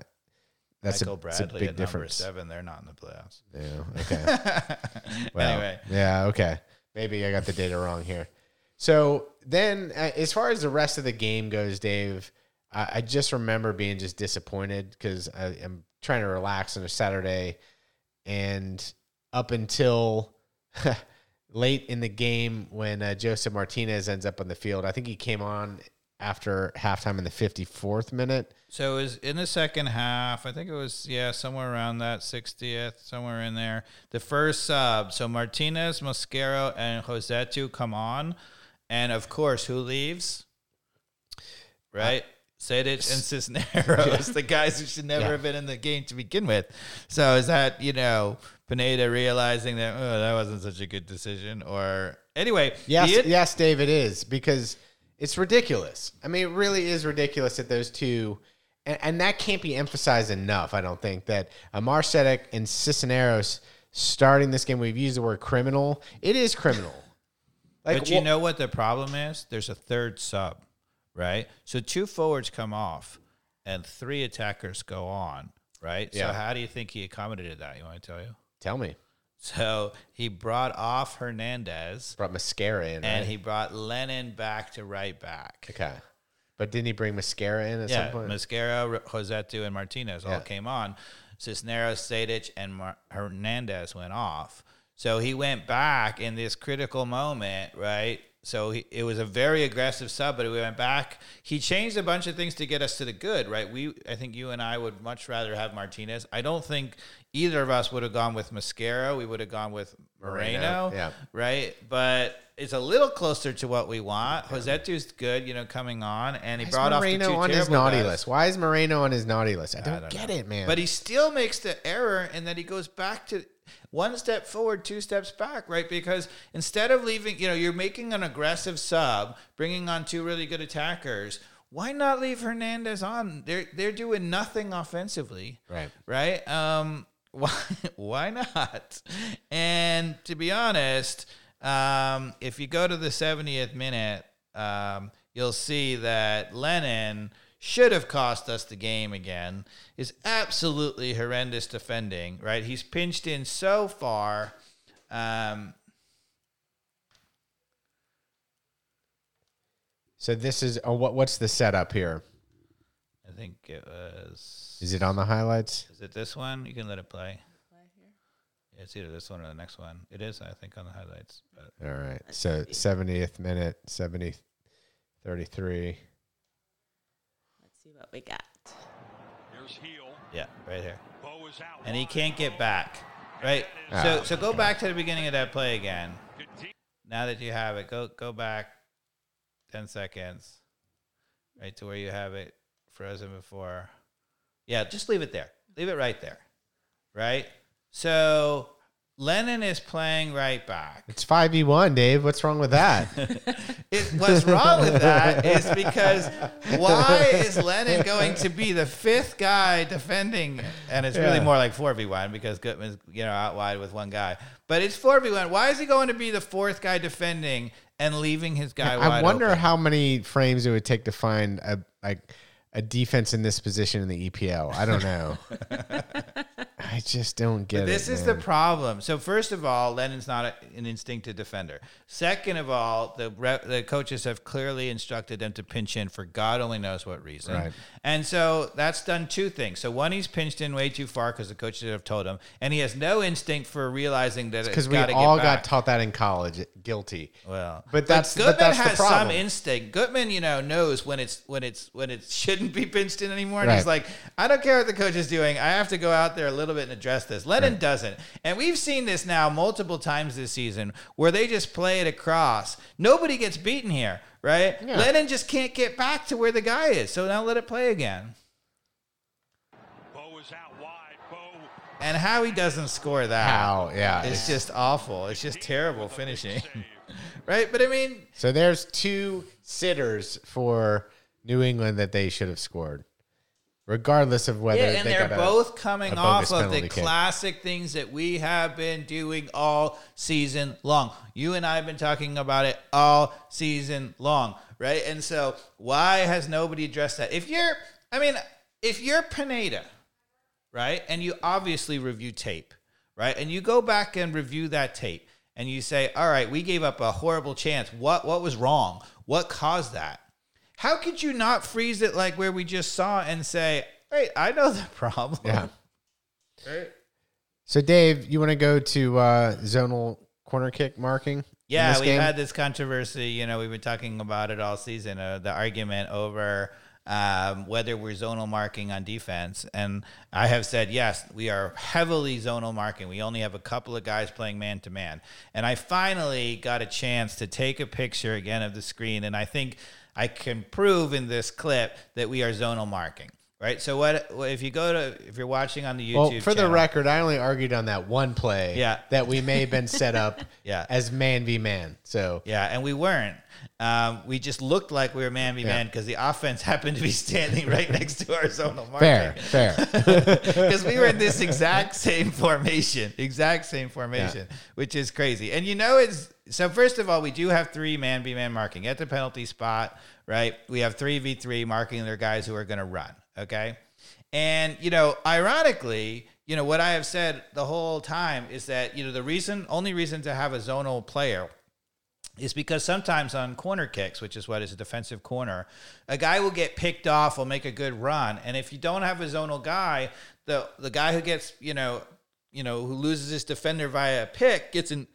that's Michael a, Bradley a big at difference. number seven. They're not in the playoffs. Yeah. Okay. Well, anyway, Yeah. Okay. Maybe I got the data wrong here. So then, uh, as far as the rest of the game goes, Dave, I, I just remember being just disappointed because I'm trying to relax on a Saturday, and up until late in the game when uh, Josef Martinez ends up on the field, I think he came on after halftime in the 54th minute. So it was in the second half. I think it was yeah, somewhere around that 60th, somewhere in there. The first sub. So Martinez, Mosquera, and Josetu come on, and of course, who leaves? Right, Sejdić and Cisneros, the guys who should never Yeah. have been in the game to begin with. So is that you know Pineda realizing that oh that wasn't such a good decision, or anyway? Yes, the- yes, Dave, it is because it's ridiculous. I mean, it really is ridiculous that those two, and, and that can't be emphasized enough. I don't think that Amar Sejdić and Cisneros starting this game. We've used the word criminal. It is criminal. Like, but you wha- know what the problem is? There's a third sub, right? So two forwards come off and three attackers go on, right? Yeah. So how do you think he accommodated that? You want to tell you? tell me. So he brought off Hernandez Brought Mosquera in, and right? he brought Lennon back to right back. okay. But didn't he bring Mosquera in at Yeah, some point? Mosquera, Josetu, and Martinez all came on. Cisneros, Sejdić, and Mar- Hernandez went off. So he went back in this critical moment, right? So he, it was a very aggressive sub, but we went back. He changed a bunch of things to get us to the good, right? We, I think you and I would much rather have Martinez. I don't think either of us would have gone with Mosquera. We would have gone with Moreno, Moreno, yeah. right? But it's a little closer to what we want. Josetu's good, you know, coming on, and he Why is brought off the Moreno two on his naughty guys. list? Why is Moreno on his naughty list? I don't, don't get know. it, man. But he still makes the error in that he goes back to one step forward, two steps back, right? Because instead of leaving, you know, you're making an aggressive sub, bringing on two really good attackers. Why not leave Hernandez on? They're they're doing nothing offensively, Right. Right? Um, why why not? And to be honest, um, if you go to the 70th minute, um, you'll see that Lennon should have cost us the game again. Is absolutely horrendous defending, right? He's pinched in so far. Um, so this is oh, what? What's the setup here? I think it was. Is it on the highlights? Is it this one? You can let it play. It's either this one or the next one. It is, I think, on the highlights. But All right. So 70th minute, 70, 33. Let's see what we got. Here's Heel. yeah, right here. Bou is out. And he can't get back. Right? Ah. So so go back to the beginning of that play again. Now that you have it, go go back ten seconds. Right to where you have it frozen before. Yeah, just leave it there. Leave it right there. Right? So Lennon is playing right back. It's 5v1, Dave. What's wrong with that? It, what's wrong with that is because why is Lennon going to be the fifth guy defending? And it's really Yeah. more like four v one because Gutman's you know out wide with one guy. But it's four v one. Why is he going to be the fourth guy defending and leaving his guy I wide wonder open? how many frames it would take to find a like a defense in this position in the EPL. I don't know. I just don't get it. This is the problem. So first of all, Lennon's not a, an instinctive defender. Second of all, the re- the coaches have clearly instructed them to pinch in for God only knows what reason. Right. And so that's done two things. So one, he's pinched in way too far because the coaches have told him, and he has no instinct for realizing that it's because we all got taught that in college. Guilty. Well, But that's- but Gutman that's the has some instinct. Gutman, you know, knows when it's when it's when it shouldn't be pinched in anymore. And he's like, I don't care what the coach is doing. I have to go out there a little bit and address this. Lennon doesn't, and we've seen this now multiple times this season where they just play it across. Nobody gets beaten here, right? Yeah. Lennon just can't get back to where the guy is. So now let it play again. Bou is out wide. Bou And how he doesn't score that. How? Yeah. It's just awful. It's just terrible finishing. right? But I mean, So there's two sitters for New England that they should have scored, regardless of whether Yeah, and they they're got a- both coming a off of the kick. classic things that we have been doing all season long. You and I have been talking about it all season long, right? And so, why has nobody addressed that? If you're, I mean, if you're Pineda, right, and you obviously review tape, right, and you go back and review that tape, and you say, all right, we gave up a horrible chance. What what was wrong? What caused that? How could you not freeze it like where we just saw and say, "Hey, I know the problem." Yeah. Right? So Dave, you want to go to uh, zonal corner kick marking? Yeah, we've game? had this controversy. You know, we've been talking about it all season. Uh, the argument over um, whether we're zonal marking on defense, and I have said yes, we are heavily zonal marking. We only have a couple of guys playing man to man, and I finally got a chance to take a picture again of the screen, and I think I can prove in this clip that we are zonal marking. Right. So what if you go to if you're watching on the YouTube? Well, for the record, I only argued on that one play. Yeah. That we may have been set up. Yeah. As man v man. So Yeah, and we weren't. Um, we just looked like we were man v man because the offense happened to be standing right next to our zonal fair, marking. fair. Because we were in this exact same formation, exact same formation, which is crazy. And you know, it's so. First of all, we do have three man v man marking at the penalty spot, right? We have three v three marking their guys who are going to run. Okay, and you know, ironically, you know, what I have said the whole time is that, you know, the reason, only reason to have a zonal player is because sometimes on corner kicks, which is what is a defensive corner, a guy will get picked off, will make a good run, and if you don't have a zonal guy, the the guy who gets you know you know who loses his defender via a pick gets an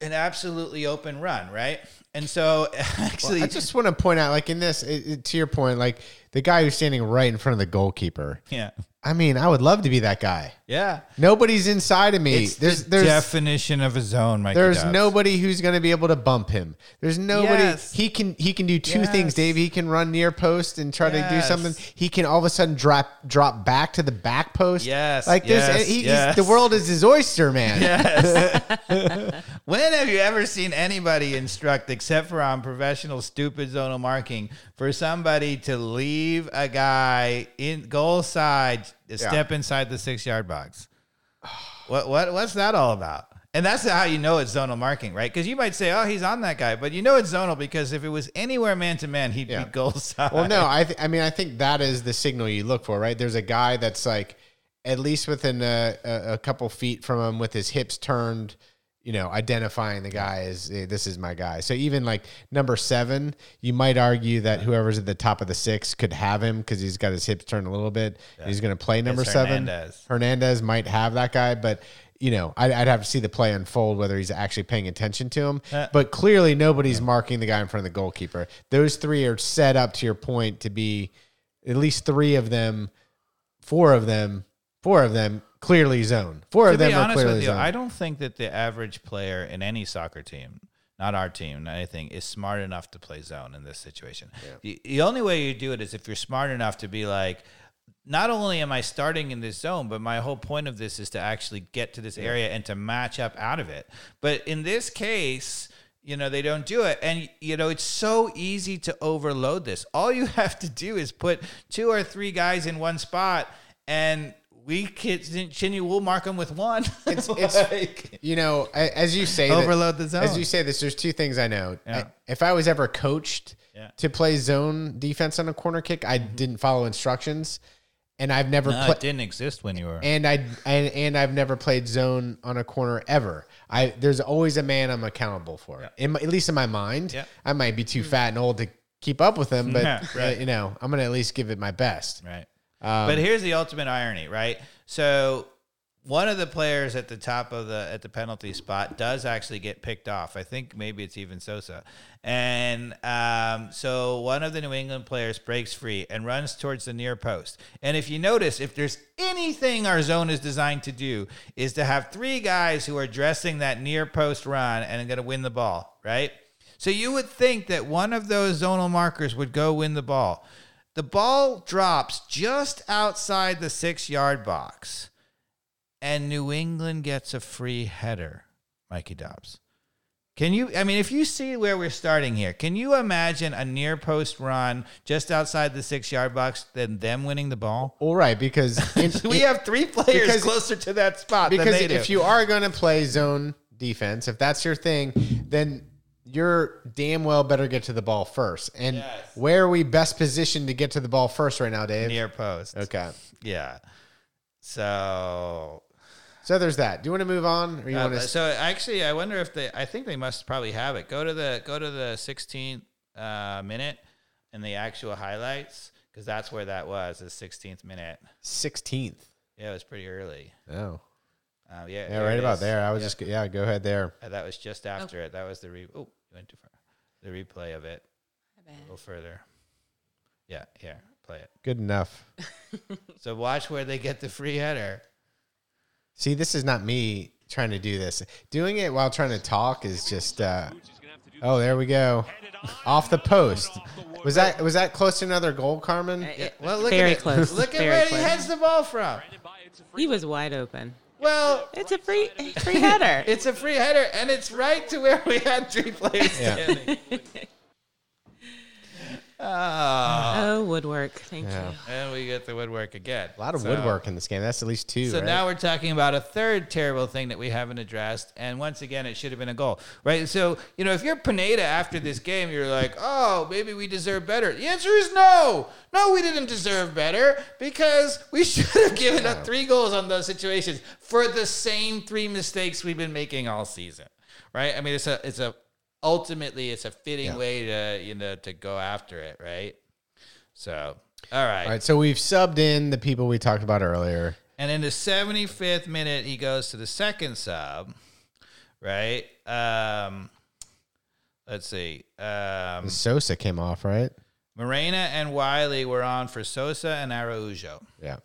an absolutely open run, right? And so actually, I just want to point out, like in this, it, it- to your point, like the guy who's standing right in front of the goalkeeper. yeah, I mean, I would love to be that guy. yeah, Nobody's inside of me. it's there's the there's definition of a zone, Mikey there's Dubs. nobody who's going to be able to bump him. There's nobody. Yes. He can he can do two things, Yes. Dave. He can run near post and try to do Yes. something. He can all of a sudden drop drop back to the back post. Yes, like there's yes, he, the world is his oyster, man. Yes. When have you ever seen anybody instruct, except for on professional stupid zonal marking, for somebody to leave a guy in goal side, step inside the six yard box? What what what's that all about? And that's how you know it's zonal marking, right? Because you might say, "Oh, he's on that guy," but you know it's zonal because if it was anywhere man to man, he'd Yeah. be goal side. Well, no, I th- I mean I think that is the signal you look for, right? There's a guy that's like at least within a, a, a couple feet from him with his hips turned, you know, identifying the guy as eh, this is my guy. So even like number seven, you might argue that whoever's at the top of the six could have him because he's got his hips turned a little bit. and He's going to play number seven. Hernandez. Hernandez might have that guy, but you know, I'd, I'd have to see the play unfold whether he's actually paying attention to him. Uh, but clearly, nobody's marking the guy in front of the goalkeeper. Those three are set up to your point to be at least three of them, four of them, four of them clearly zone. Four to of them be are honest clearly with you, zone. I don't think that the average player in any soccer team, not our team, not anything, is smart enough to play zone in this situation. The, the only way you do it is if you're smart enough to be like, not only am I starting in this zone, but my whole point of this is to actually get to this area and to match up out of it. But in this case, you know, they don't do it. And, you know, it's so easy to overload this. All you have to do is put two or three guys in one spot and we continue, we'll mark them with one. It's it's Like- you know as you say that- Overload the zone. As you say this, there's two things I know. Yeah. I- if I was ever coached Yeah. to play zone defense on a corner kick, I didn't follow instructions, and I've never no, played. it didn't exist when you were. and I and, and I've never played zone on a corner ever. I there's always a man I'm accountable for. In my, at least in my mind, Yeah. I might be too fat and old to keep up with him, but Yeah, right. uh, you know I'm gonna at least give it my best. Right. Um, but here's the ultimate irony, right? So one of the players at the top of the at the penalty spot does actually get picked off. I think maybe it's even Sosa. And um, so one of the New England players breaks free and runs towards the near post. And if you notice, if there's anything our zone is designed to do, is to have three guys who are dressing that near post run and going to win the ball, right? So you would think that one of those zonal markers would go win the ball. The ball drops just outside the six yard box, and New England gets a free header, Mikey Dobbs. Can you, I mean, if you see where we're starting here, can you imagine a near post run just outside the six yard box, then them winning the ball? all right, because in, we have three players Because- closer to that spot because they do. if you are going to play zone defense, if that's your thing, then you're damn well better get to the ball first. And Yes. where are we best positioned to get to the ball first right now, Dave? near post. Okay. Yeah. So So there's that. Do you want to move on, or you Uh, want to? so actually, I wonder if they. I think they must probably have it. Go to the go to the 16th uh, minute and the actual highlights because that's where that was the 16th minute. Sixteenth. Yeah, it was pretty early. Oh, Uh, yeah, yeah, right about is. there. I was Yeah. just yeah. Go ahead there. Uh, that was just after it. That was the re. Oh, you went too far. The replay of it. A little further. Yeah, here, play it. Good enough. So watch where they get the free header. See, this is not me trying to do this. Doing it while trying to talk is just. uh Oh, there we go. Off the post. Was that was that close to another goal, Carmen? Yeah, well, look Very at it. close. Look at Very where close. he heads the ball from. He was wide open. Well, It's a free free header. It's a free header, and it's right to where we had three players Yeah. standing. Ah, Oh, woodwork. Thank Yeah. you. and we get the woodwork again. A lot of So- woodwork in this game. That's at least two. So right? now we're talking about a third terrible thing that we haven't addressed, and once again, it should have been a goal, right? So you know, if you're Pineda after this game, you're like, oh, maybe we deserve better. The answer is no, no, we didn't deserve better because we should have given up three goals on those situations for the same three mistakes we've been making all season, right? I mean, it's a, it's a, ultimately, it's a fitting Yeah. way to you know to go after it, right? So, all right. All right, so we've subbed in the people we talked about earlier. And in the 75th minute, he goes to the second sub, right? Um, let's see. Um, Sosa came off, right? Moreno and Wiley were on for Sosa and Araujo. Yeah.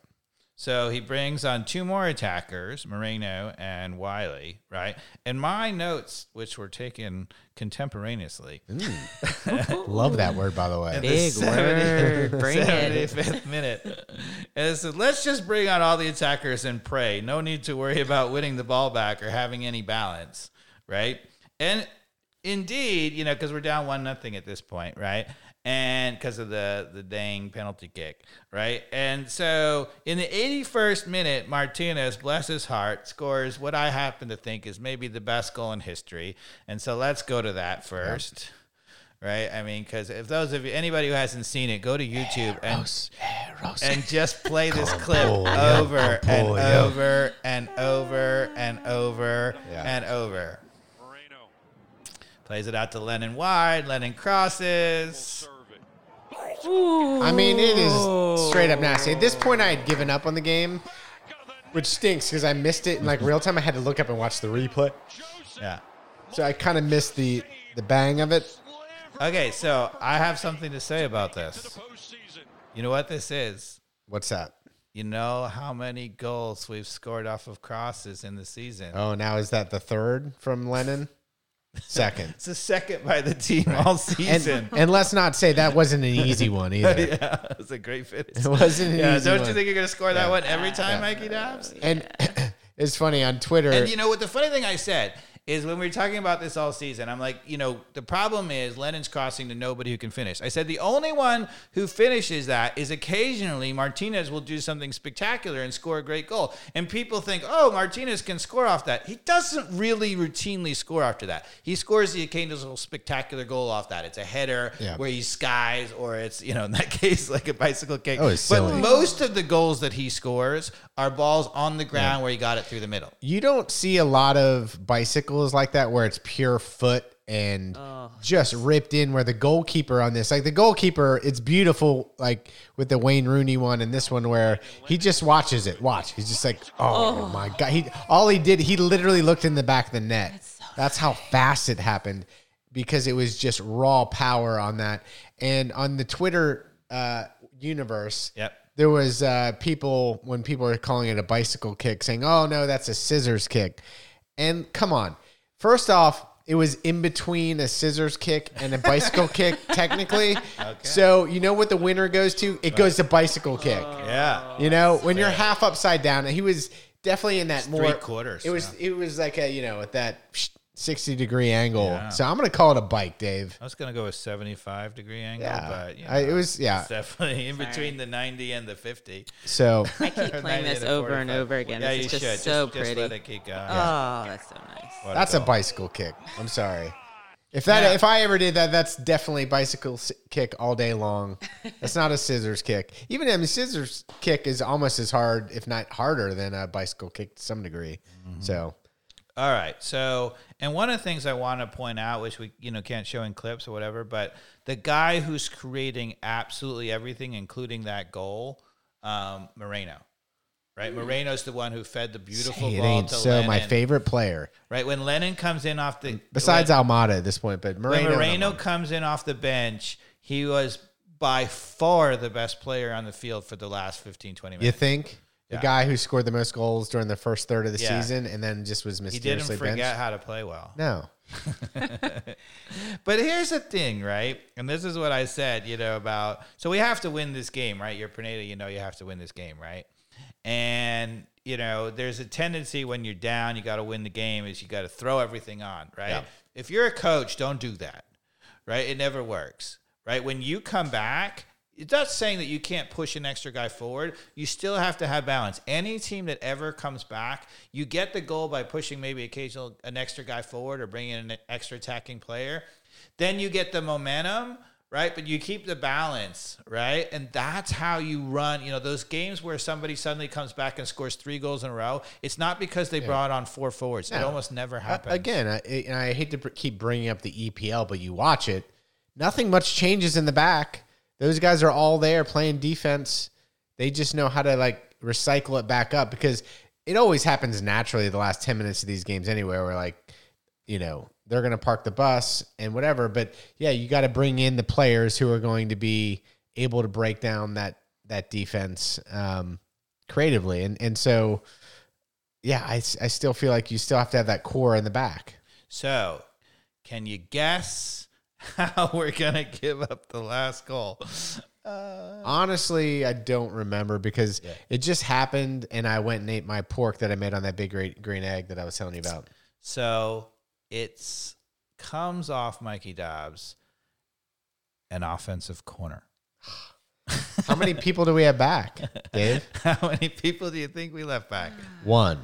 So he brings on two more attackers, Moreno and Wiley, right? And my notes, which were taken contemporaneously, mm. Love that word, by the way. in the Big word. Bring it. minute. And it said, let's just bring on all the attackers and pray. No need to worry about winning the ball back or having any balance, right? And indeed, you know, because we're down one nothing at this point, right? And because of the the dang penalty kick, right? And so in the 81st minute, Martinez, bless his heart, scores what I happen to think is maybe the best goal in history. And so let's go to that first right? I mean, because if those of you, anybody who hasn't seen it, go to YouTube and and just play this clip over and over and over and over Yeah. and over. Plays it out to Lennon wide. Lennon crosses. it. I mean, it is straight up nasty. At this point, I had given up on the game, which stinks because I missed it in like real time. I had to look up and watch the replay, Yeah. so I kind of missed the the bang of it. Okay, so I have something to say about this. You know what this is? What's that? You know how many goals we've scored off of crosses in the season? Oh, now is that the third from Lennon? Second. It's the second by the team all And, season. and let's not say that wasn't an easy one either. yeah, it was a great finish. It wasn't an Yeah, easy don't one. you think you're gonna score that one every time, Mikey Dobbs? And it's funny on Twitter. And you know what? The funny thing I said is when we were talking about this all season, I'm like, you know, the problem is Lennon's crossing to nobody who can finish. I said the only one who finishes that is occasionally Martinez will do something spectacular and score a great goal. And people think, oh, Martinez can score off that. He doesn't really routinely score after that. He scores the occasional spectacular goal off that. It's a header Yeah. where he skies, or it's, you know, in that case, like a bicycle kick. Oh, it's but most of the goals that he scores are balls on the ground where he got it through the middle. you don't see a lot of bicycles like that where it's pure foot and just ripped in where the goalkeeper on this like the goalkeeper it's beautiful like with the Wayne Rooney one and this one where he just watches it watch. He's just like oh, my god. He all he did he literally looked in the back of the net. That's how fast it happened because it was just raw power on that. And on the Twitter uh universe Yep. There was uh, people when people were calling it a bicycle kick saying oh no that's a scissors kick. And come on. First off it was in between a scissors kick and a bicycle kick technically. Okay. so you know what the winner goes to? It goes to bicycle kick. Yeah. you know when you're half upside down and he was definitely in that more three quarters, it was it was like a you know at that 60 degree angle Yeah. so i'm gonna call it a bike dave I was gonna go a seventy-five degree angle, Yeah. but you I- it was- yeah. it's definitely in between the ninety and the fifty. so I keep playing this to over and over again. Yeah, this you is just should. so just, pretty. Just let it keep going. Oh, that's so nice. What That's a goal. bicycle kick. I'm sorry. If that Yeah. if I ever did that, that's definitely bicycle s- kick all day long. That's not a scissors kick. Even I mean, scissors kick is almost as hard, if not harder, than a bicycle kick to some degree. Mm-hmm. So All right. So, and one of the things I want to point out, which we you know can't show in clips or whatever, but the guy who's creating absolutely everything, including that goal, um, Moreno. Right, Moreno's the one who fed the beautiful it ball ain't to so Lennon. my favorite player Right when Lennon comes in off the besides Almada at this point, but when Moreno. Moreno comes in off the bench, he was by far the best player on the field for the last 15, 20 minutes. you think the Yeah. guy who scored the most goals during the first third of the Yeah. season and then just was mysteriously he didn't forget benched? how to play well. No, But here's the thing, right? And this is what I said, you know, about so we have to win this game, right? You're Pineda, you know you have to win this game, right? And you know, there's a tendency when you're down, you got to win the game, is you got to throw everything on, right? Yeah. If you're a coach, don't do that, right? It never works, right? When you come back, it's not saying that you can't push an extra guy forward. You still have to have balance. Any team that ever comes back, you get the goal by pushing maybe occasional an extra guy forward or bringing in an extra attacking player. Then you get the momentum, right? But you keep the balance, right? And that's how you run. You know, those games where somebody suddenly comes back and scores three goals in a row. It's not because they brought on four forwards. It almost never Uh, happens. again, I, and I hate to keep bringing up the EPL, but you watch it, nothing much changes in the back. Those guys are all there playing defense. They just know how to like recycle it back up because it always happens naturally the last 10 minutes of these games anyway, where like, you know, they're going to park the bus and whatever. But yeah, you got to bring in the players who are going to be able to break down that, that defense um, creatively. And, and so, yeah, I, I still feel like you still have to have that core in the back. So, can you guess how we're gonna give up the last goal? Uh, Honestly, I don't remember because it just happened, and I went and ate my pork that I made on that big green, green egg that I was telling you about. So it's comes off Mikey Dobbs, an offensive corner. How many people do we have back, Dave? How many people do you think we left back? One.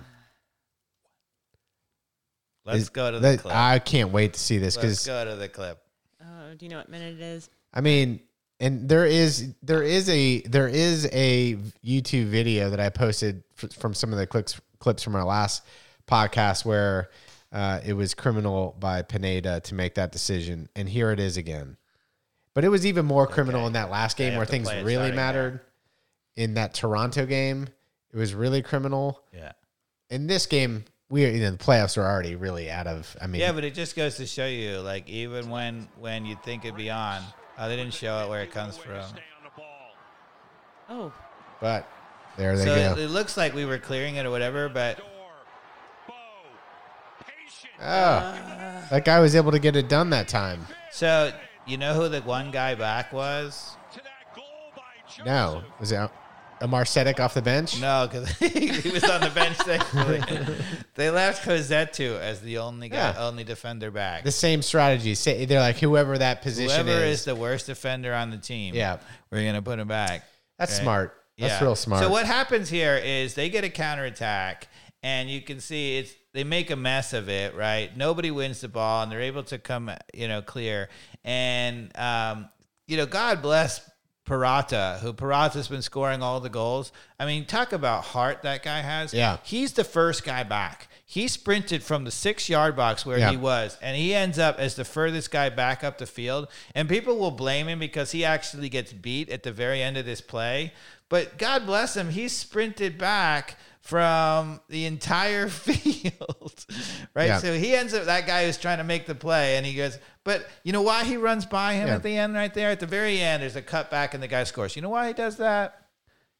Let's Is- go to the clip. I can't wait to see this Let's because go to the clip. Do you know what minute it is? I mean, and there is there is a there is a YouTube video that I posted f- from some of the clips clips from our last podcast where uh, it was criminal by Pineda to make that decision, and here it is again. But it was even more criminal in that last game where things really starting there. mattered. In that Toronto game, it was really criminal. Yeah. In this game, we you know the playoffs are already really out of. I mean, Yeah, but it just goes to show you, like, even when when you think it'd be on, uh, they didn't show it where it comes from. Stay on the ball. Oh, but there they So go. it, it looks like we were clearing it or whatever, but Door. Bow. Patient. Oh, that guy was able to get it done that time. so you know who the one guy back was? to that goal by Josef. No, was it Amar Sejdić off the bench? No, because he was on the bench. Thankfully, they left Rossetto as the only guy, Yeah. only defender back. The same strategy. Say they're like whoever that position Whoever is. is the worst defender on the team, Yeah. we're gonna put him back. That's Right. smart. That's Yeah. real smart. So what happens here is they get a counterattack, and you can see it's they make a mess of it, right? Nobody wins the ball, and they're able to come, you know, clear. And um, you know, God bless Purata, who Purata's been scoring all the goals. I mean, talk about heart that guy has. Yeah. he's the first guy back. He sprinted from the six yard box where Yeah. he was, and he ends up as the furthest guy back up the field. And people will blame him because he actually gets beat at the very end of this play. But God bless him, he sprinted back from the entire field, right? Yeah. So he ends up that guy who's trying to make the play, and he goes, but you know why he runs by him Yeah. at the end, right there at the very end. There's a cut back, and the guy scores. You know why he does that?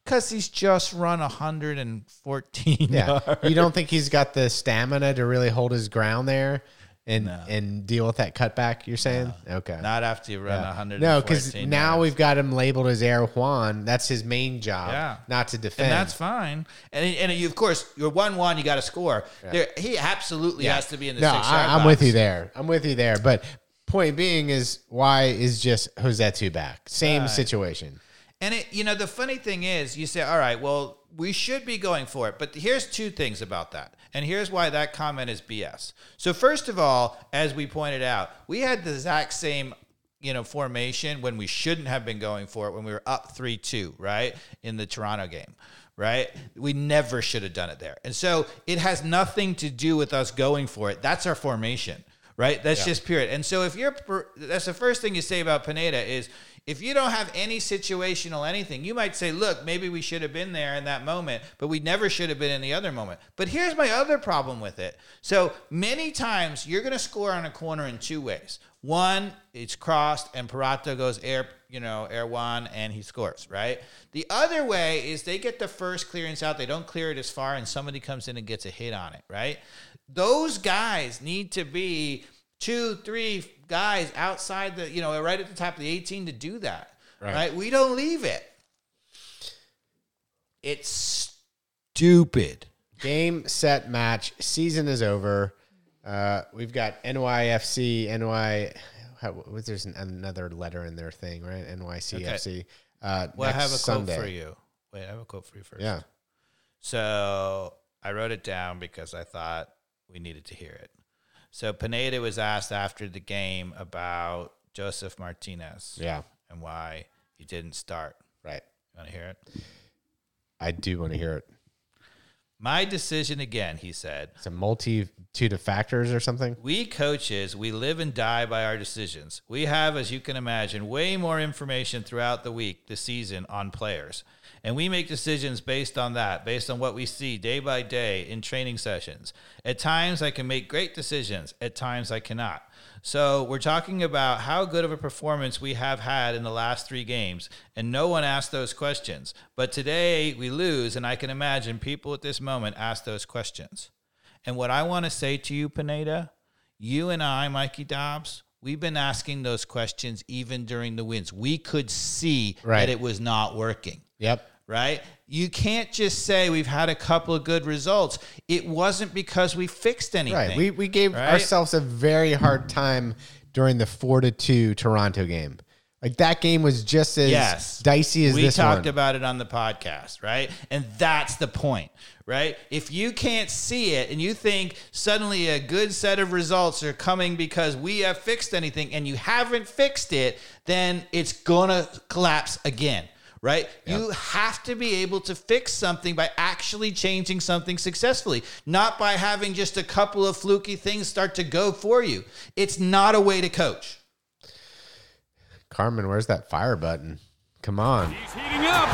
Because he's just run 114 yeah, yards. you don't think he's got the stamina to really hold his ground there and No. and deal with that cutback? You're saying okay. Not after you run Yeah. 114 No, because now yards. we've got him labeled as Air Juan. That's his main job. Yeah. not to defend. and that's fine. And and you, of course, you're one one. You got to score. There, he absolutely has to be in the no, I, I'm box. with you there. I'm with you there. But point being is why is just Rossetto back? Same Right. situation. And it, you know, the funny thing is, you say, all right, well, we should be going for it. But here's two things about that. And here's why that comment is BS. So, first of all, as we pointed out, we had the exact same, you know, formation when we shouldn't have been going for it when we were up 3 2, right? In the Toronto game. Right? We never should have done it there. And so it has nothing to do with us going for it. That's our formation right? That's just period. And so if you're, that's the first thing you say about Pineda is if you don't have any situational anything, you might say, look, maybe we should have been there in that moment, but we never should have been in the other moment. But here's my other problem with it. So many times you're going to score on a corner in two ways. One, it's crossed and Purata goes air, you know, air one and he scores, right? The other way is they get the first clearance out, they don't clear it as far, and somebody comes in and gets a hit on it, right? Those guys need to be two, three guys outside the, you know, right at the top of the 18 to do that, right? We don't leave it. It's stupid. Game, set, match. Season is over. Uh, we've got NYFC, NY. how, what- there's an, another letter in their thing, right? NYCFC. Uh, Well, I have a Sunday. quote for you. Wait, I have a quote for you first. Yeah. So I wrote it down because I thought we needed to hear it. So Pineda was asked after the game about Josef Martinez Yeah. and why he didn't start. Right. You want to hear it? I do want to hear it. My decision again, he said. It's a multitude of factors or something. We coaches, we live and die by our decisions. We have, as you can imagine, way more information throughout the week, the season on players. And we make decisions based on that, based on what we see day by day in training sessions. At times, I can make great decisions, at times, I cannot. So, we're talking about how good of a performance we have had in the last three games, and no one asked those questions. But today, we lose, and I can imagine people at this moment ask those questions. And what I want to say to you, Pineda, you and I, Mikey Dobbs, we've been asking those questions even during the wins. We could see Right. that it was not working, Yep. Right? You can't just say we've had a couple of good results. It wasn't because we fixed anything. Right. We we gave Right? ourselves a very hard time during the four to two Toronto game. Like that game was just as Yes. dicey as we this talked one. about it on the podcast, right? And that's the point, right? If you can't see it and you think suddenly a good set of results are coming because we have fixed anything and you haven't fixed it, then it's going to collapse again. Right? You have to be able to fix something by actually changing something successfully, not by having just a couple of fluky things start to go for you. It's not a way to coach. Carmen, where's that fire button? Come on. He's heating up.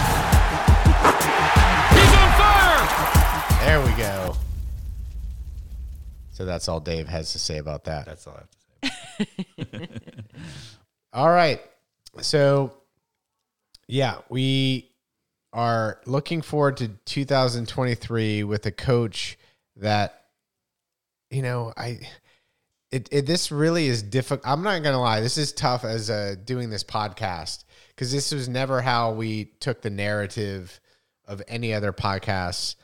He's on fire. There we go. So that's all Dave has to say about that. That's all I have to say. All right. So, yeah, we are looking forward to 2023 with a coach that, you know, I, it, it this really is difficult. I'm not gonna lie, this is tough as uh, doing this podcast because this was never how we took the narrative of any other podcasts,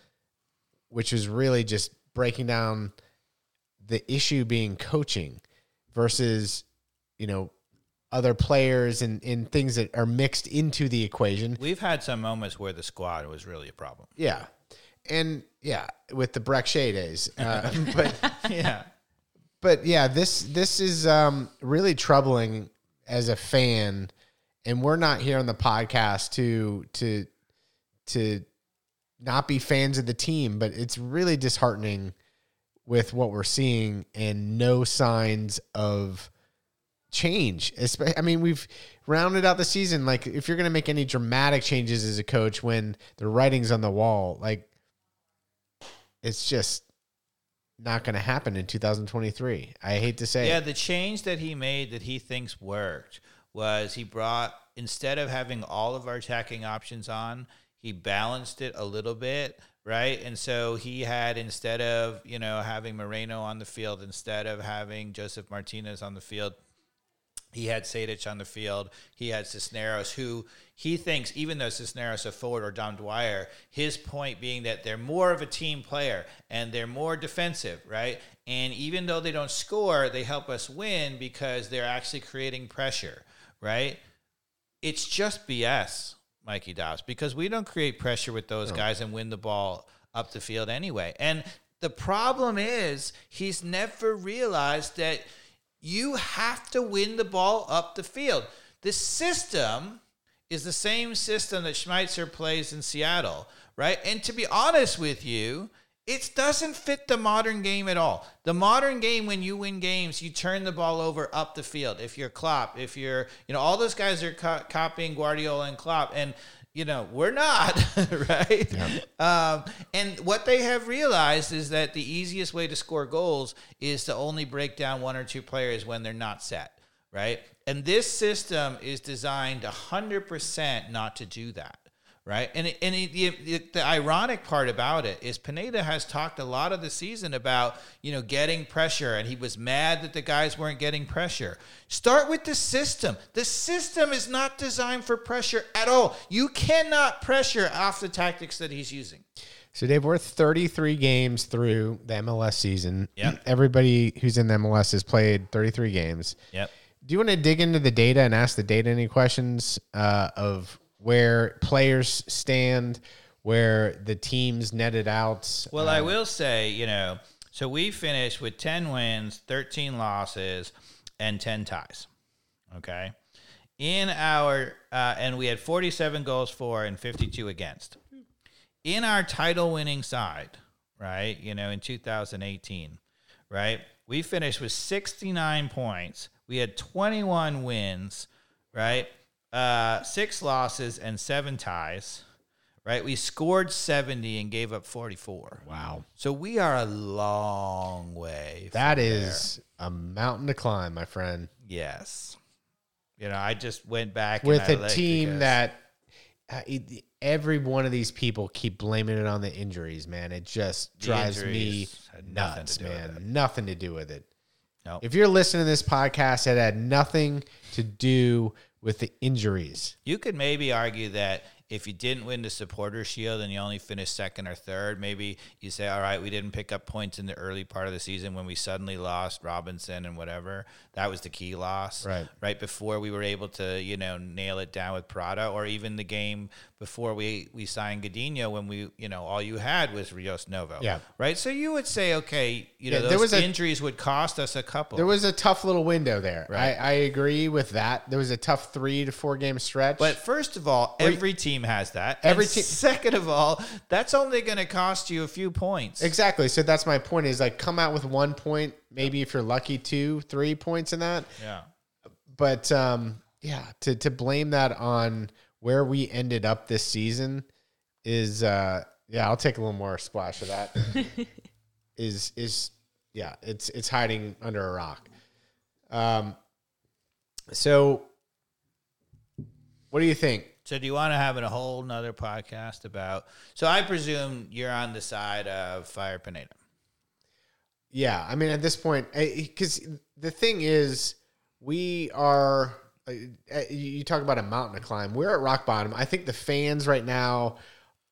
which was really just breaking down the issue being coaching versus, you know, other players and, and things that are mixed into the equation. We've had some moments where the squad was really a problem. Yeah. And yeah, with the Brek Shea days. Uh, but Yeah. but yeah, this this is um, really troubling as a fan, and we're not here on the podcast to to to not be fans of the team, but it's really disheartening with what we're seeing and no signs of change. I mean, we've rounded out the season. Like, if you're going to make any dramatic changes as a coach when the writing's on the wall, like, it's just not going to happen in 2023. I hate to say Yeah, it. the change that he made that he thinks worked was he brought instead of having all of our attacking options on, he balanced it a little bit, right? And so he had instead of, you know, having Moreno on the field, instead of having Josef Martinez on the field, he had Sejdić on the field. He had Cisneros, who he thinks, even though Cisneros a forward or Dom Dwyer, his point being that they're more of a team player and they're more defensive, right? And even though they don't score, they help us win because they're actually creating pressure, right? It's just BS, Mikey Dobbs, because we don't create pressure with those guys and win the ball up the field anyway. And the problem is he's never realized that you have to win the ball up the field. The system is the same system that Schmetzer plays in Seattle, right? And to be honest with you, it doesn't fit the modern game at all. The modern game, when you win games, you turn the ball over up the field. If you're Klopp, if you're, you know, all those guys are co- copying Guardiola and Klopp, and you know we're not, right? Um, and what they have realized is that the easiest way to score goals is to only break down one or two players when they're not set, right? And this system is designed 100% not to do that right? And it, and it, the, the ironic part about it is Pineda has talked a lot of the season about you know getting pressure, and he was mad that the guys weren't getting pressure. Start with the system. The system is not designed for pressure at all. You cannot pressure off the tactics that he's using. So Dave, we're 33 games through the MLS season. Yep. Everybody who's in the MLS has played 33 games. Yep. do you want to dig into the data and ask the data any questions uh, of where players stand, where the teams netted out? Well, Uh, I will say, you know, so we finished with 10 wins, 13 losses, and 10 ties. Okay. In our, uh, and we had 47 goals for and 52 against. In our title winning side, right, you know, in 2018, right, we finished with 69 points. We had 21 wins, right, uh, six losses, and seven ties right? We scored 70 and gave up 44. wow, So we are a long way. that is a mountain to climb, my friend. yes. You know, I just went back and With a team that uh, it- every one of these people keep blaming it on the injuries, man. It just drives me nothing nuts, to do with man. Nothing to do with it. Nope. If you're listening to this podcast, it had nothing to do with the injuries. you could maybe argue that if you didn't win the supporter shield and you only finished second or third, maybe you say, all right, we didn't pick up points in the early part of the season when we suddenly lost Robinson and whatever. That was the key loss. Right. Right before we were able to, you know, nail it down with Prada or even the game before we, we signed Gudiño when we, you know, all you had was Rios Novo. Yeah. Right. So you would say, okay, you know, Yeah, those was a- injuries would cost us a couple. There was a tough little window there. Right. I, I agree with that. There was a tough three to four game stretch. But first of all, every team has that. Every And team- Second of all, that's only going to cost you a few points. exactly. So that's my point is like come out with one point, maybe if you're lucky, two, three points in that. Yeah. But um, yeah, to, to blame that on where we ended up this season is uh, yeah, I'll take a little more splash of that. is is yeah, it's it's hiding under a rock. Um, so what do you think? So do you want to have a whole nother podcast about? So I presume you're on the side of Fire Pineda. Yeah, I mean, at this point, because the thing is, we are. uh, uh, You talk about a mountain to climb. We're at rock bottom. I think the fans right now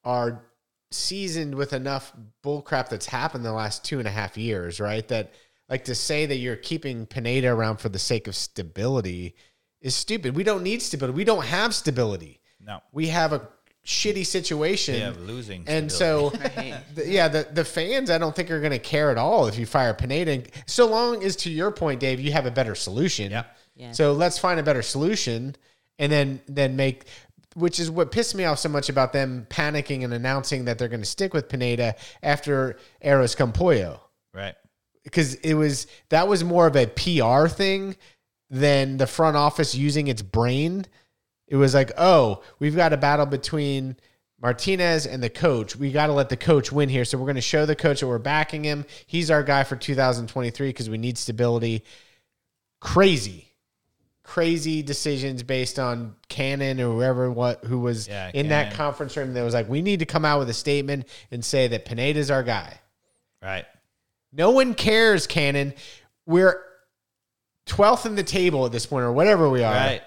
are seasoned with enough bullcrap that's happened the last two and a half years, right? That like to say that you're keeping Pineda around for the sake of stability is stupid. We don't need stability. We don't have stability. No. We have a shitty situation. We have losing And so, Right. the- yeah, the, the fans, I don't think are going to care at all if you fire Pineda. And so long as, to your point, Dave, you have a better solution. Yeah. Yeah. So let's find a better solution, and then then make. Which is what pissed me off so much about them panicking and announcing that they're going to stick with Pineda after Arroz con pollo Right. because it was that was more of a PR thing than the front office using its brain. It was like, oh, we've got a battle between Martinez and the coach. We got to let the coach win here. So we're going to show the coach that we're backing him. He's our guy for 2023 because we need stability. Crazy. Crazy decisions based on Cannon or whoever what who was Yeah, in that conference room that was like, we need to come out with a statement and say that Pineda's our guy. Right. No one cares, Cannon. We're 12th in the table at this point, or whatever we are. Right.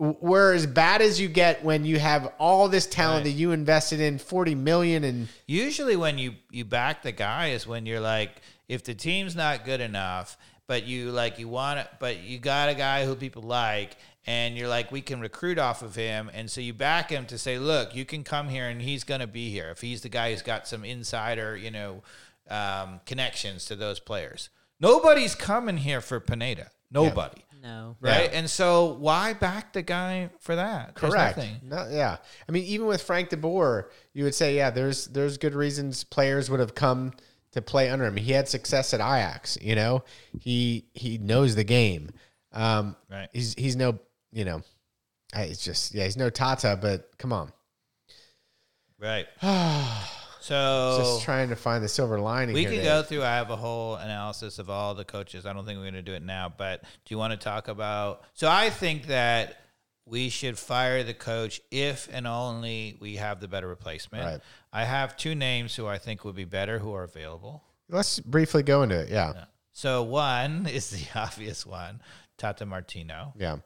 We're as bad as you get when you have all this talent Right. that you invested in 40 million and Usually, when you you back the guy is when you're like, if the team's not good enough, but you like you want it, but you got a guy who people like, and you're like, we can recruit off of him, and so you back him to say, look, you can come here, and he's gonna be here if he's the guy who's got some insider, you know, um, connections to those players. Nobody's coming here for Pineda. Nobody. No. Right. And so why back the guy for that? Correct. nothing. No, yeah. I mean, even with Frank DeBoer, you would say, yeah, there's there's good reasons players would have come to play under him. He had success at Ajax, you know. He he knows the game. Um, Right. He's he's no, you know, I- it's just yeah, he's no Tata, but come on. Right. so Just trying to find the silver lining. We could go through. I have a whole analysis of all the coaches. I don't think we're going to do it now, but do you want to talk about? So I think that we should fire the coach if and only we have the better replacement. Right. I have two names who I think would be better who are available. Let's briefly go into it. Yeah. So one is the obvious one, Tata Martino. Yeah.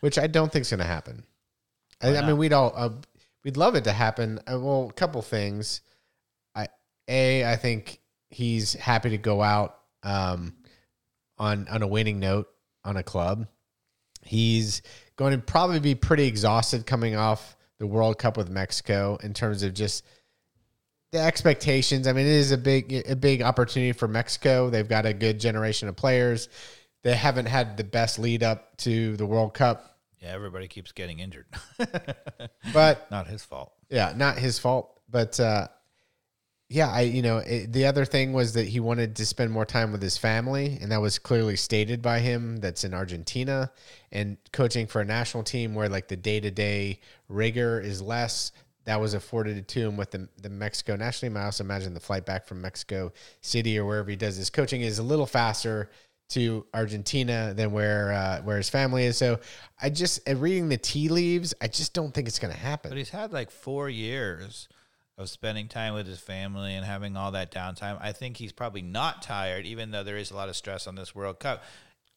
Which I don't think is going to happen. I, I mean, we'd all, uh, we'd love it to happen. Uh, well, a couple things. A, I think he's happy to go out um, on, on a winning note on a club. He's going to probably be pretty exhausted coming off the World Cup with Mexico in terms of just the expectations. I mean, it is a big a big opportunity for Mexico. They've got a good generation of players. They haven't had the best lead up to the World Cup, Yeah, everybody keeps getting injured. but Not his fault. yeah, not his fault. But uh, yeah, I you know it, the other thing was that he wanted to spend more time with his family, and that was clearly stated by him. That's in Argentina and coaching for a national team where like the day to day rigor is less. That was afforded to him with the the Mexico national team. I also imagine the flight back from Mexico City or wherever he does his coaching is a little faster to Argentina than where uh, where his family is. So I just uh, reading the tea leaves, I just don't think it's going to happen. But he's had like four years of spending time with his family and having all that downtime. I think he's probably not tired, even though there is a lot of stress on this World Cup.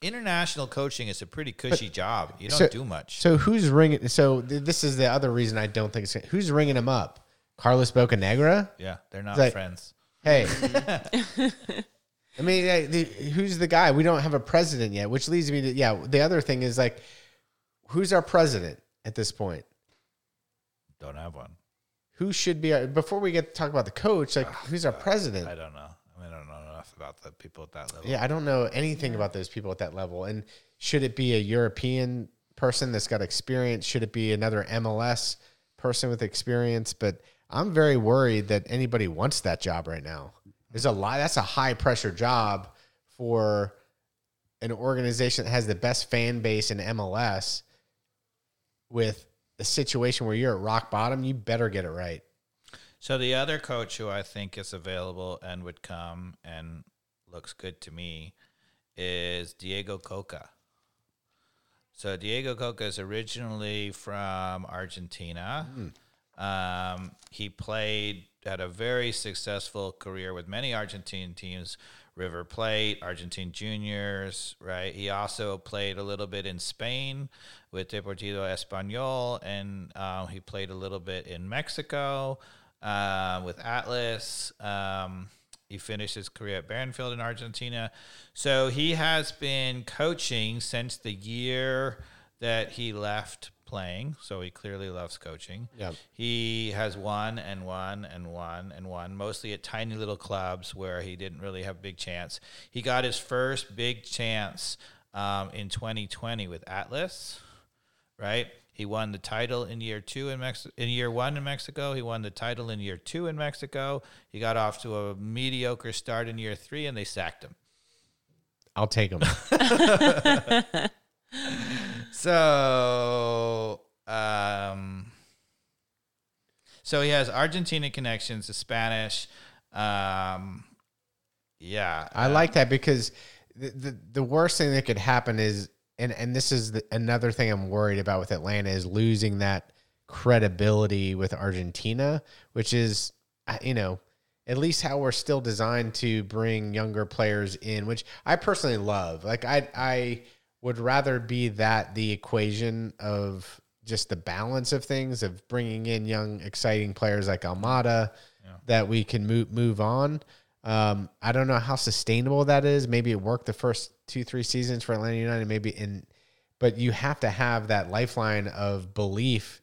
International coaching is a pretty cushy job. You don't so- do much. So who's ringing? So th- this is the other reason I don't think it's who's ringing him up. Carlos Bocanegra. yeah, they're not like- friends. Hey, I mean, the, who's the guy? We don't have a president yet, which leads me to yeah. The other thing is like, who's our president at this point? Don't have one. Who should be our, before we get to talk about the coach? Like, oh, who's our president? I don't know. I, mean, I don't know enough about the people at that level. Yeah, I don't know anything about those people at that level. And should it be a European person that's got experience? Should it be another MLS person with experience? But I'm very worried that anybody wants that job right now. There's a lot. That's a high pressure job for an organization that has the best fan base in MLS. With a situation where you're at rock bottom, you better get it right. So the other coach who I think is available and would come and looks good to me is Diego Cocca. So Diego Cocca is originally from Argentina. Um, he played had a very successful career with many Argentine teams, River Plate, Argentinos Juniors, right? He also played a little bit in Spain with Deportivo Español, and uh, he played a little bit in Mexico uh, with Atlas. Um, he finished his career at Barrenfield in Argentina. So he has been coaching since the year that he left playing. So he clearly loves coaching. Yeah. He has won and won and won and won, mostly at tiny little clubs where he didn't really have a big chance. He got his first big chance um, in 2020 with Atlas, right? He won the title in year two in Mexico. In year one in Mexico, he won the title in year two in Mexico. He got off to a mediocre start in year three, and they sacked him. I'll take them. So, um, so he has Argentina connections, the Spanish. Um, yeah, I like that because the, the the worst thing that could happen is, and and this is the, another thing I'm worried about with Atlanta is losing that credibility with Argentina, which is, uh, you know, at least how we're still designed to bring younger players in, which I personally love. Like I I would rather be that the equation of just the balance of things of bringing in young exciting players like Almada that we can move move on. Um, I don't know how sustainable that is. Maybe it worked the first two three seasons for Atlanta United. Maybe in, but you have to have that lifeline of belief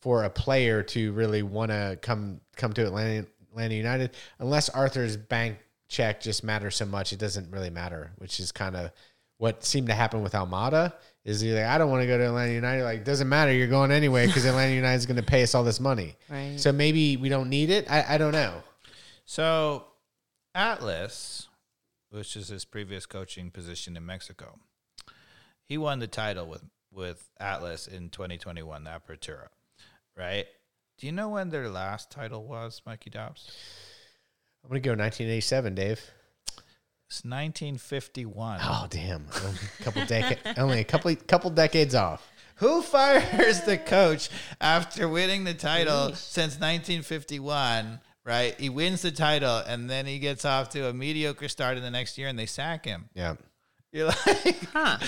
for a player to really want to come come to Atlanta Atlanta United. Unless Arthur Blank's check just matters so much, it doesn't really matter. Which is kind of what seemed to happen with Almada. Is he like, I don't want to go to Atlanta United. Like, doesn't matter. You're going anyway because Atlanta United is going to pay us all this money. Right. So maybe we don't need it. I, I don't know. So, Atlas, which is his previous coaching position in Mexico, he won the title with with Atlas in 2021, the Apertura, right? Do you know when their last title was, Mikey Dobbs? I'm gonna go 1987, Dave. It's 1951. Oh damn! A couple decades, only a couple couple decades off. Who fires the coach after winning the title since 1951? Right, he wins the title and then he gets off to a mediocre start in the next year, and they sack him. Yeah. You're like, Huh.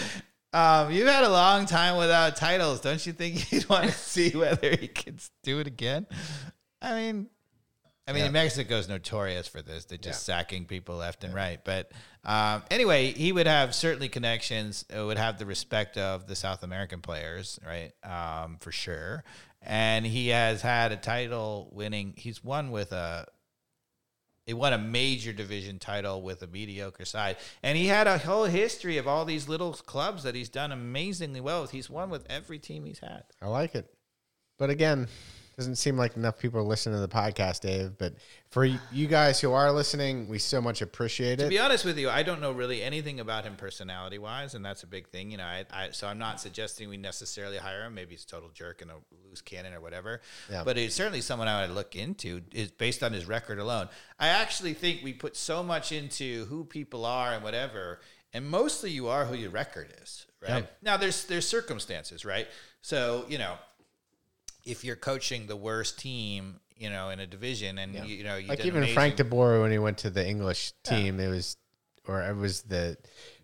um, you've had a long time without titles. Don't you think you'd want to see whether he can do it again? I mean, I mean, Yeah. is notorious for this. They're just sacking people left and right. But um, anyway, he would have certainly connections. uh, Would have the respect of the South American players, right? Um, for sure. And he has had a title winning. He's won with a. He won a major division title with a mediocre side, and he had a whole history of all these little clubs that he's done amazingly well with. He's won with every team he's had. I like it. But again, doesn't seem like enough people are listening to the podcast, Dave. But for you guys who are listening, we so much appreciate it. To be honest with you, I don't know really anything about him personality wise, and that's a big thing. You know, I, I so I'm not suggesting we necessarily hire him. Maybe he's a total jerk and a loose cannon or whatever. Yeah. But it's certainly someone I would look into is based on his record alone. I actually think we put so much into who people are and whatever, and mostly you are who your record is, right? Yeah. Now there's there's circumstances, right? So you know, if you're coaching the worst team, you know, in a division, and you, you know, you like did even amazing- Frank DeBoer when he went to the English team, it was, or it was the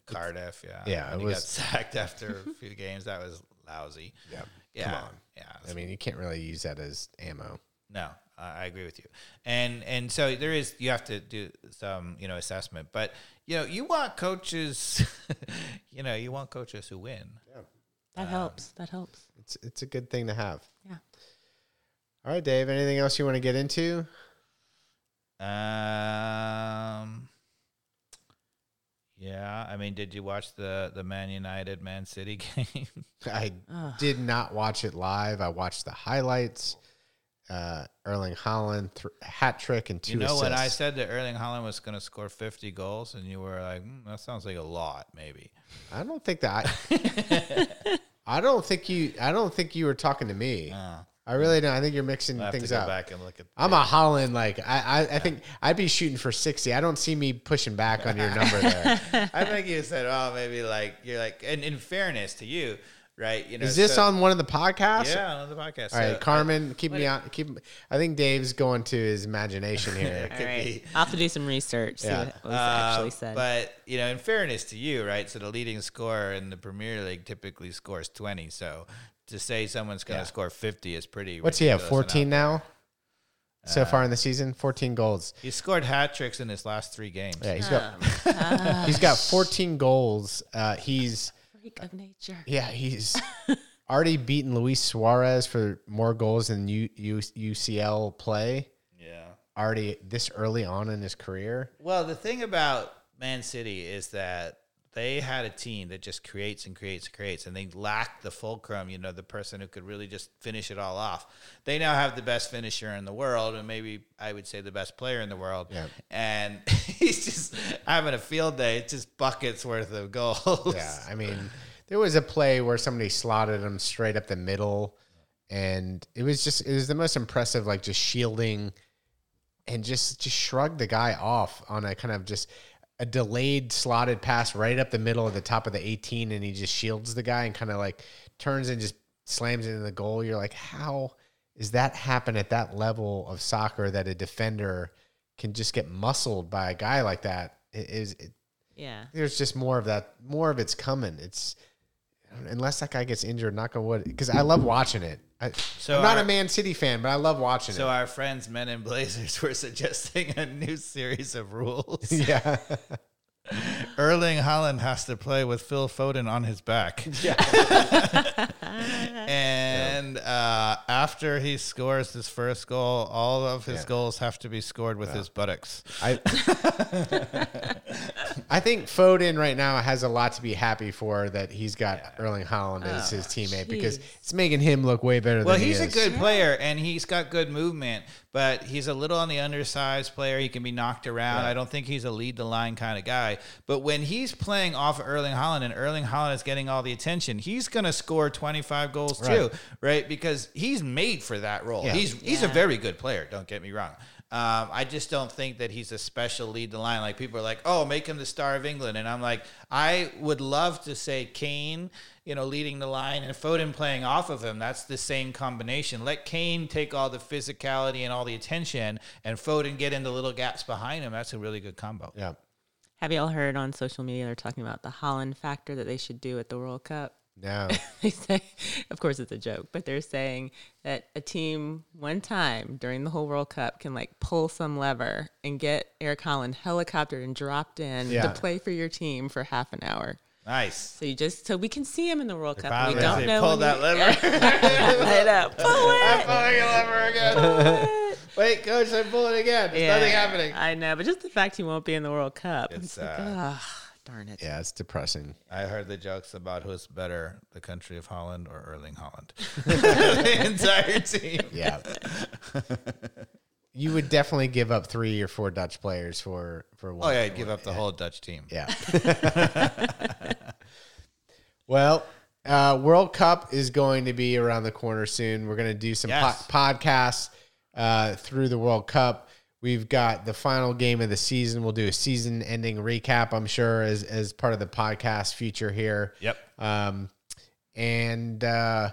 Cardiff, yeah. Yeah, And it he was- got sacked after a few games. That was lousy. Yeah. Yeah. Come on. Yeah. I mean, you can't really use that as ammo. No, I I agree with you. And and so there is you have to do some, you know, assessment. But you know, you want coaches you know, you want coaches who win. That helps. That helps. It's it's a good thing to have. Yeah. All right, Dave. Anything else you want to get into? Um yeah, I mean, did you watch the the Man United Man City game? I did not watch it live. I watched the highlights. Uh, Erling Haaland th- hat trick and two you know assists. when I said that Erling Haaland was going to score 50 goals and you were like, mm, that sounds like a lot maybe. I don't think that. I, I don't think you. I don't think you were talking to me. I really don't. I think you're mixing things up. back and look at I'm a Holland. Like I, I, I think I'd be shooting for sixty. I don't see me pushing back on your number there. I think you said, "Oh, maybe like you're like." And in fairness to you, right? You know, Is this so- on one of the podcasts? Yeah, on the podcast. All right, So, Carmen, keep me on. Keep. I think Dave's going to his imagination here. All right. be. I'll have to do some research. See Yeah. what was uh, actually said. But you know, in fairness to you, right? So the leading scorer in the Premier League typically scores twenty. So to say someone's going to Yeah. score fifty is pretty. What's he have? Fourteen out now. So far in the season, fourteen goals. there. He scored hat tricks in his last three games. Yeah, he's got he's got fourteen goals. Uh, he's Freak of nature. yeah, he's already beaten Luis Suarez for more goals than U, U, UCL play. Yeah. Already this early on in his career. Well, the thing about Man City is that they had a team that just creates and creates and creates, and they lacked the fulcrum, you know, the person who could really just finish it all off. They now have the best finisher in the world, and maybe I would say the best player in the world. Yeah. And he's just having a field day. It's just buckets worth of goals. Yeah, I mean, there was a play where somebody slotted him straight up the middle, and it was just it was the most impressive, like just shielding, and just just shrugged the guy off on a kind of just a delayed slotted pass right up the middle at the top of the 18, and he just shields the guy and kind of like turns and just slams it in the goal. You're like, how is that happen at that level of soccer that a defender can just get muscled by a guy like that? It is it, Yeah. there's just more of that. More of it's coming. It's unless that guy gets injured, knock on wood. Because I love watching it. I, So I'm not our- a Man City fan, but I love watching it. So our friends, Men in Blazers, were suggesting a new series of rules. Yeah, Erling Haaland has to play with Phil Foden on his back. and uh, after he scores his first goal, all of his Yeah. goals have to be scored with his buttocks. I I think Foden right now has a lot to be happy for that he's got Erling Haaland as his teammate because it's making him look way better. Well, than he he's a is. good player and he's got good movement, but he's a little on the undersized player. He can be knocked around. I don't think he's a lead the line kind of guy. But when he's playing off Erling Haaland and Erling Haaland is getting all the attention, he's going to score 25 goals too, Right. right? Because he's made for that role. Yeah. He's he's a very good player, don't get me wrong. Um, I just don't think that he's a special lead the line. Like people are like, "Oh, make him the star of England," and I'm like, I would love to say Kane, you know, leading the line and Foden playing off of him. That's the same combination. Let Kane take all the physicality and all the attention, and Foden get into the little gaps behind him. That's a really good combo. Yeah. Have you all heard on social media they're talking about the Haaland factor that they should do at the World Cup? No. they say, of course, it's a joke, but they're saying that a team one time during the whole World Cup can like pull some lever and get Eric Haaland helicoptered and dropped in Yeah. to play for your team for half an hour. Nice. So you just so we can see him in the World Cup. We don't they know. pulled when that he- lever. Light up. Pull I'm it. pulling a lever again. Pull it. Wait, coach, I'm pulling again. There's nothing happening. I know, but just the fact he won't be in the World Cup. It's It's, like, sad. ah, darn it. Yeah, it's depressing. I heard the jokes about who's better, the country of Holland or Erling Haaland. the entire team. Yeah. You would definitely give up three or four Dutch players for for one. Oh yeah, I'd give up the whole Dutch team. Yeah. well, uh, World Cup is going to be around the corner soon. We're going to do some Yes. po- podcasts uh, through the World Cup. We've got the final game of the season. We'll do a season-ending recap. I'm sure as as part of the podcast feature here. Yep. Um, and uh,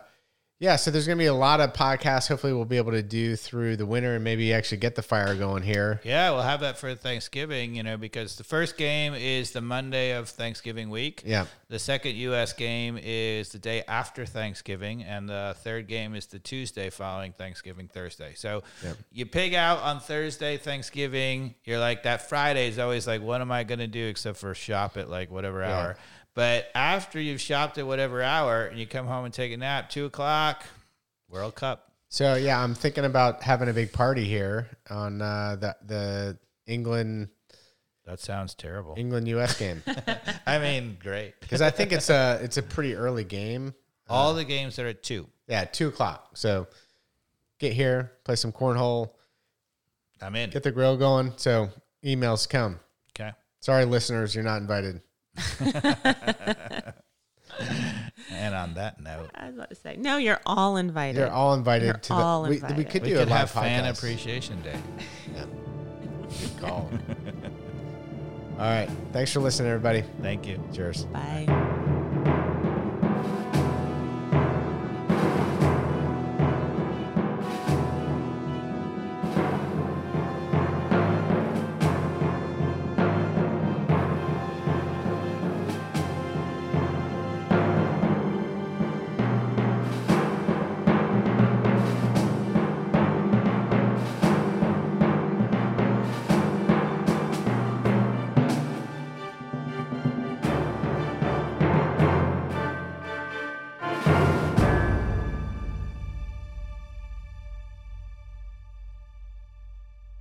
yeah, so there's going to be a lot of podcasts. Hopefully, we'll be able to do through the winter and maybe actually get the fire going here. Yeah, we'll have that for Thanksgiving, you know, because the first game is the Monday of Thanksgiving week. Yeah. The second U.S. game is the day after Thanksgiving, and the third game is the Tuesday following Thanksgiving, Thursday. So you pig out on Thursday, Thanksgiving. You're like, that Friday is always like, what am I going to do except for shop at like whatever hour? But after you've shopped at whatever hour and you come home and take a nap, two o'clock, World Cup. So yeah, I'm thinking about having a big party here on uh, the the England That sounds terrible. England US game I mean, great. because I think it's a it's a pretty early game. All the games are at two. Yeah, two o'clock. So get here, play some cornhole, I'm in. get the grill going. So emails come. Okay. Sorry, listeners, you're not invited. And on that note, I was about to say, no, you're all invited. You're all invited You're to the. all we, we could we do could a live have fan appreciation day. Yeah. Good call. all right. Thanks for listening, everybody. Thank you. Cheers. Bye.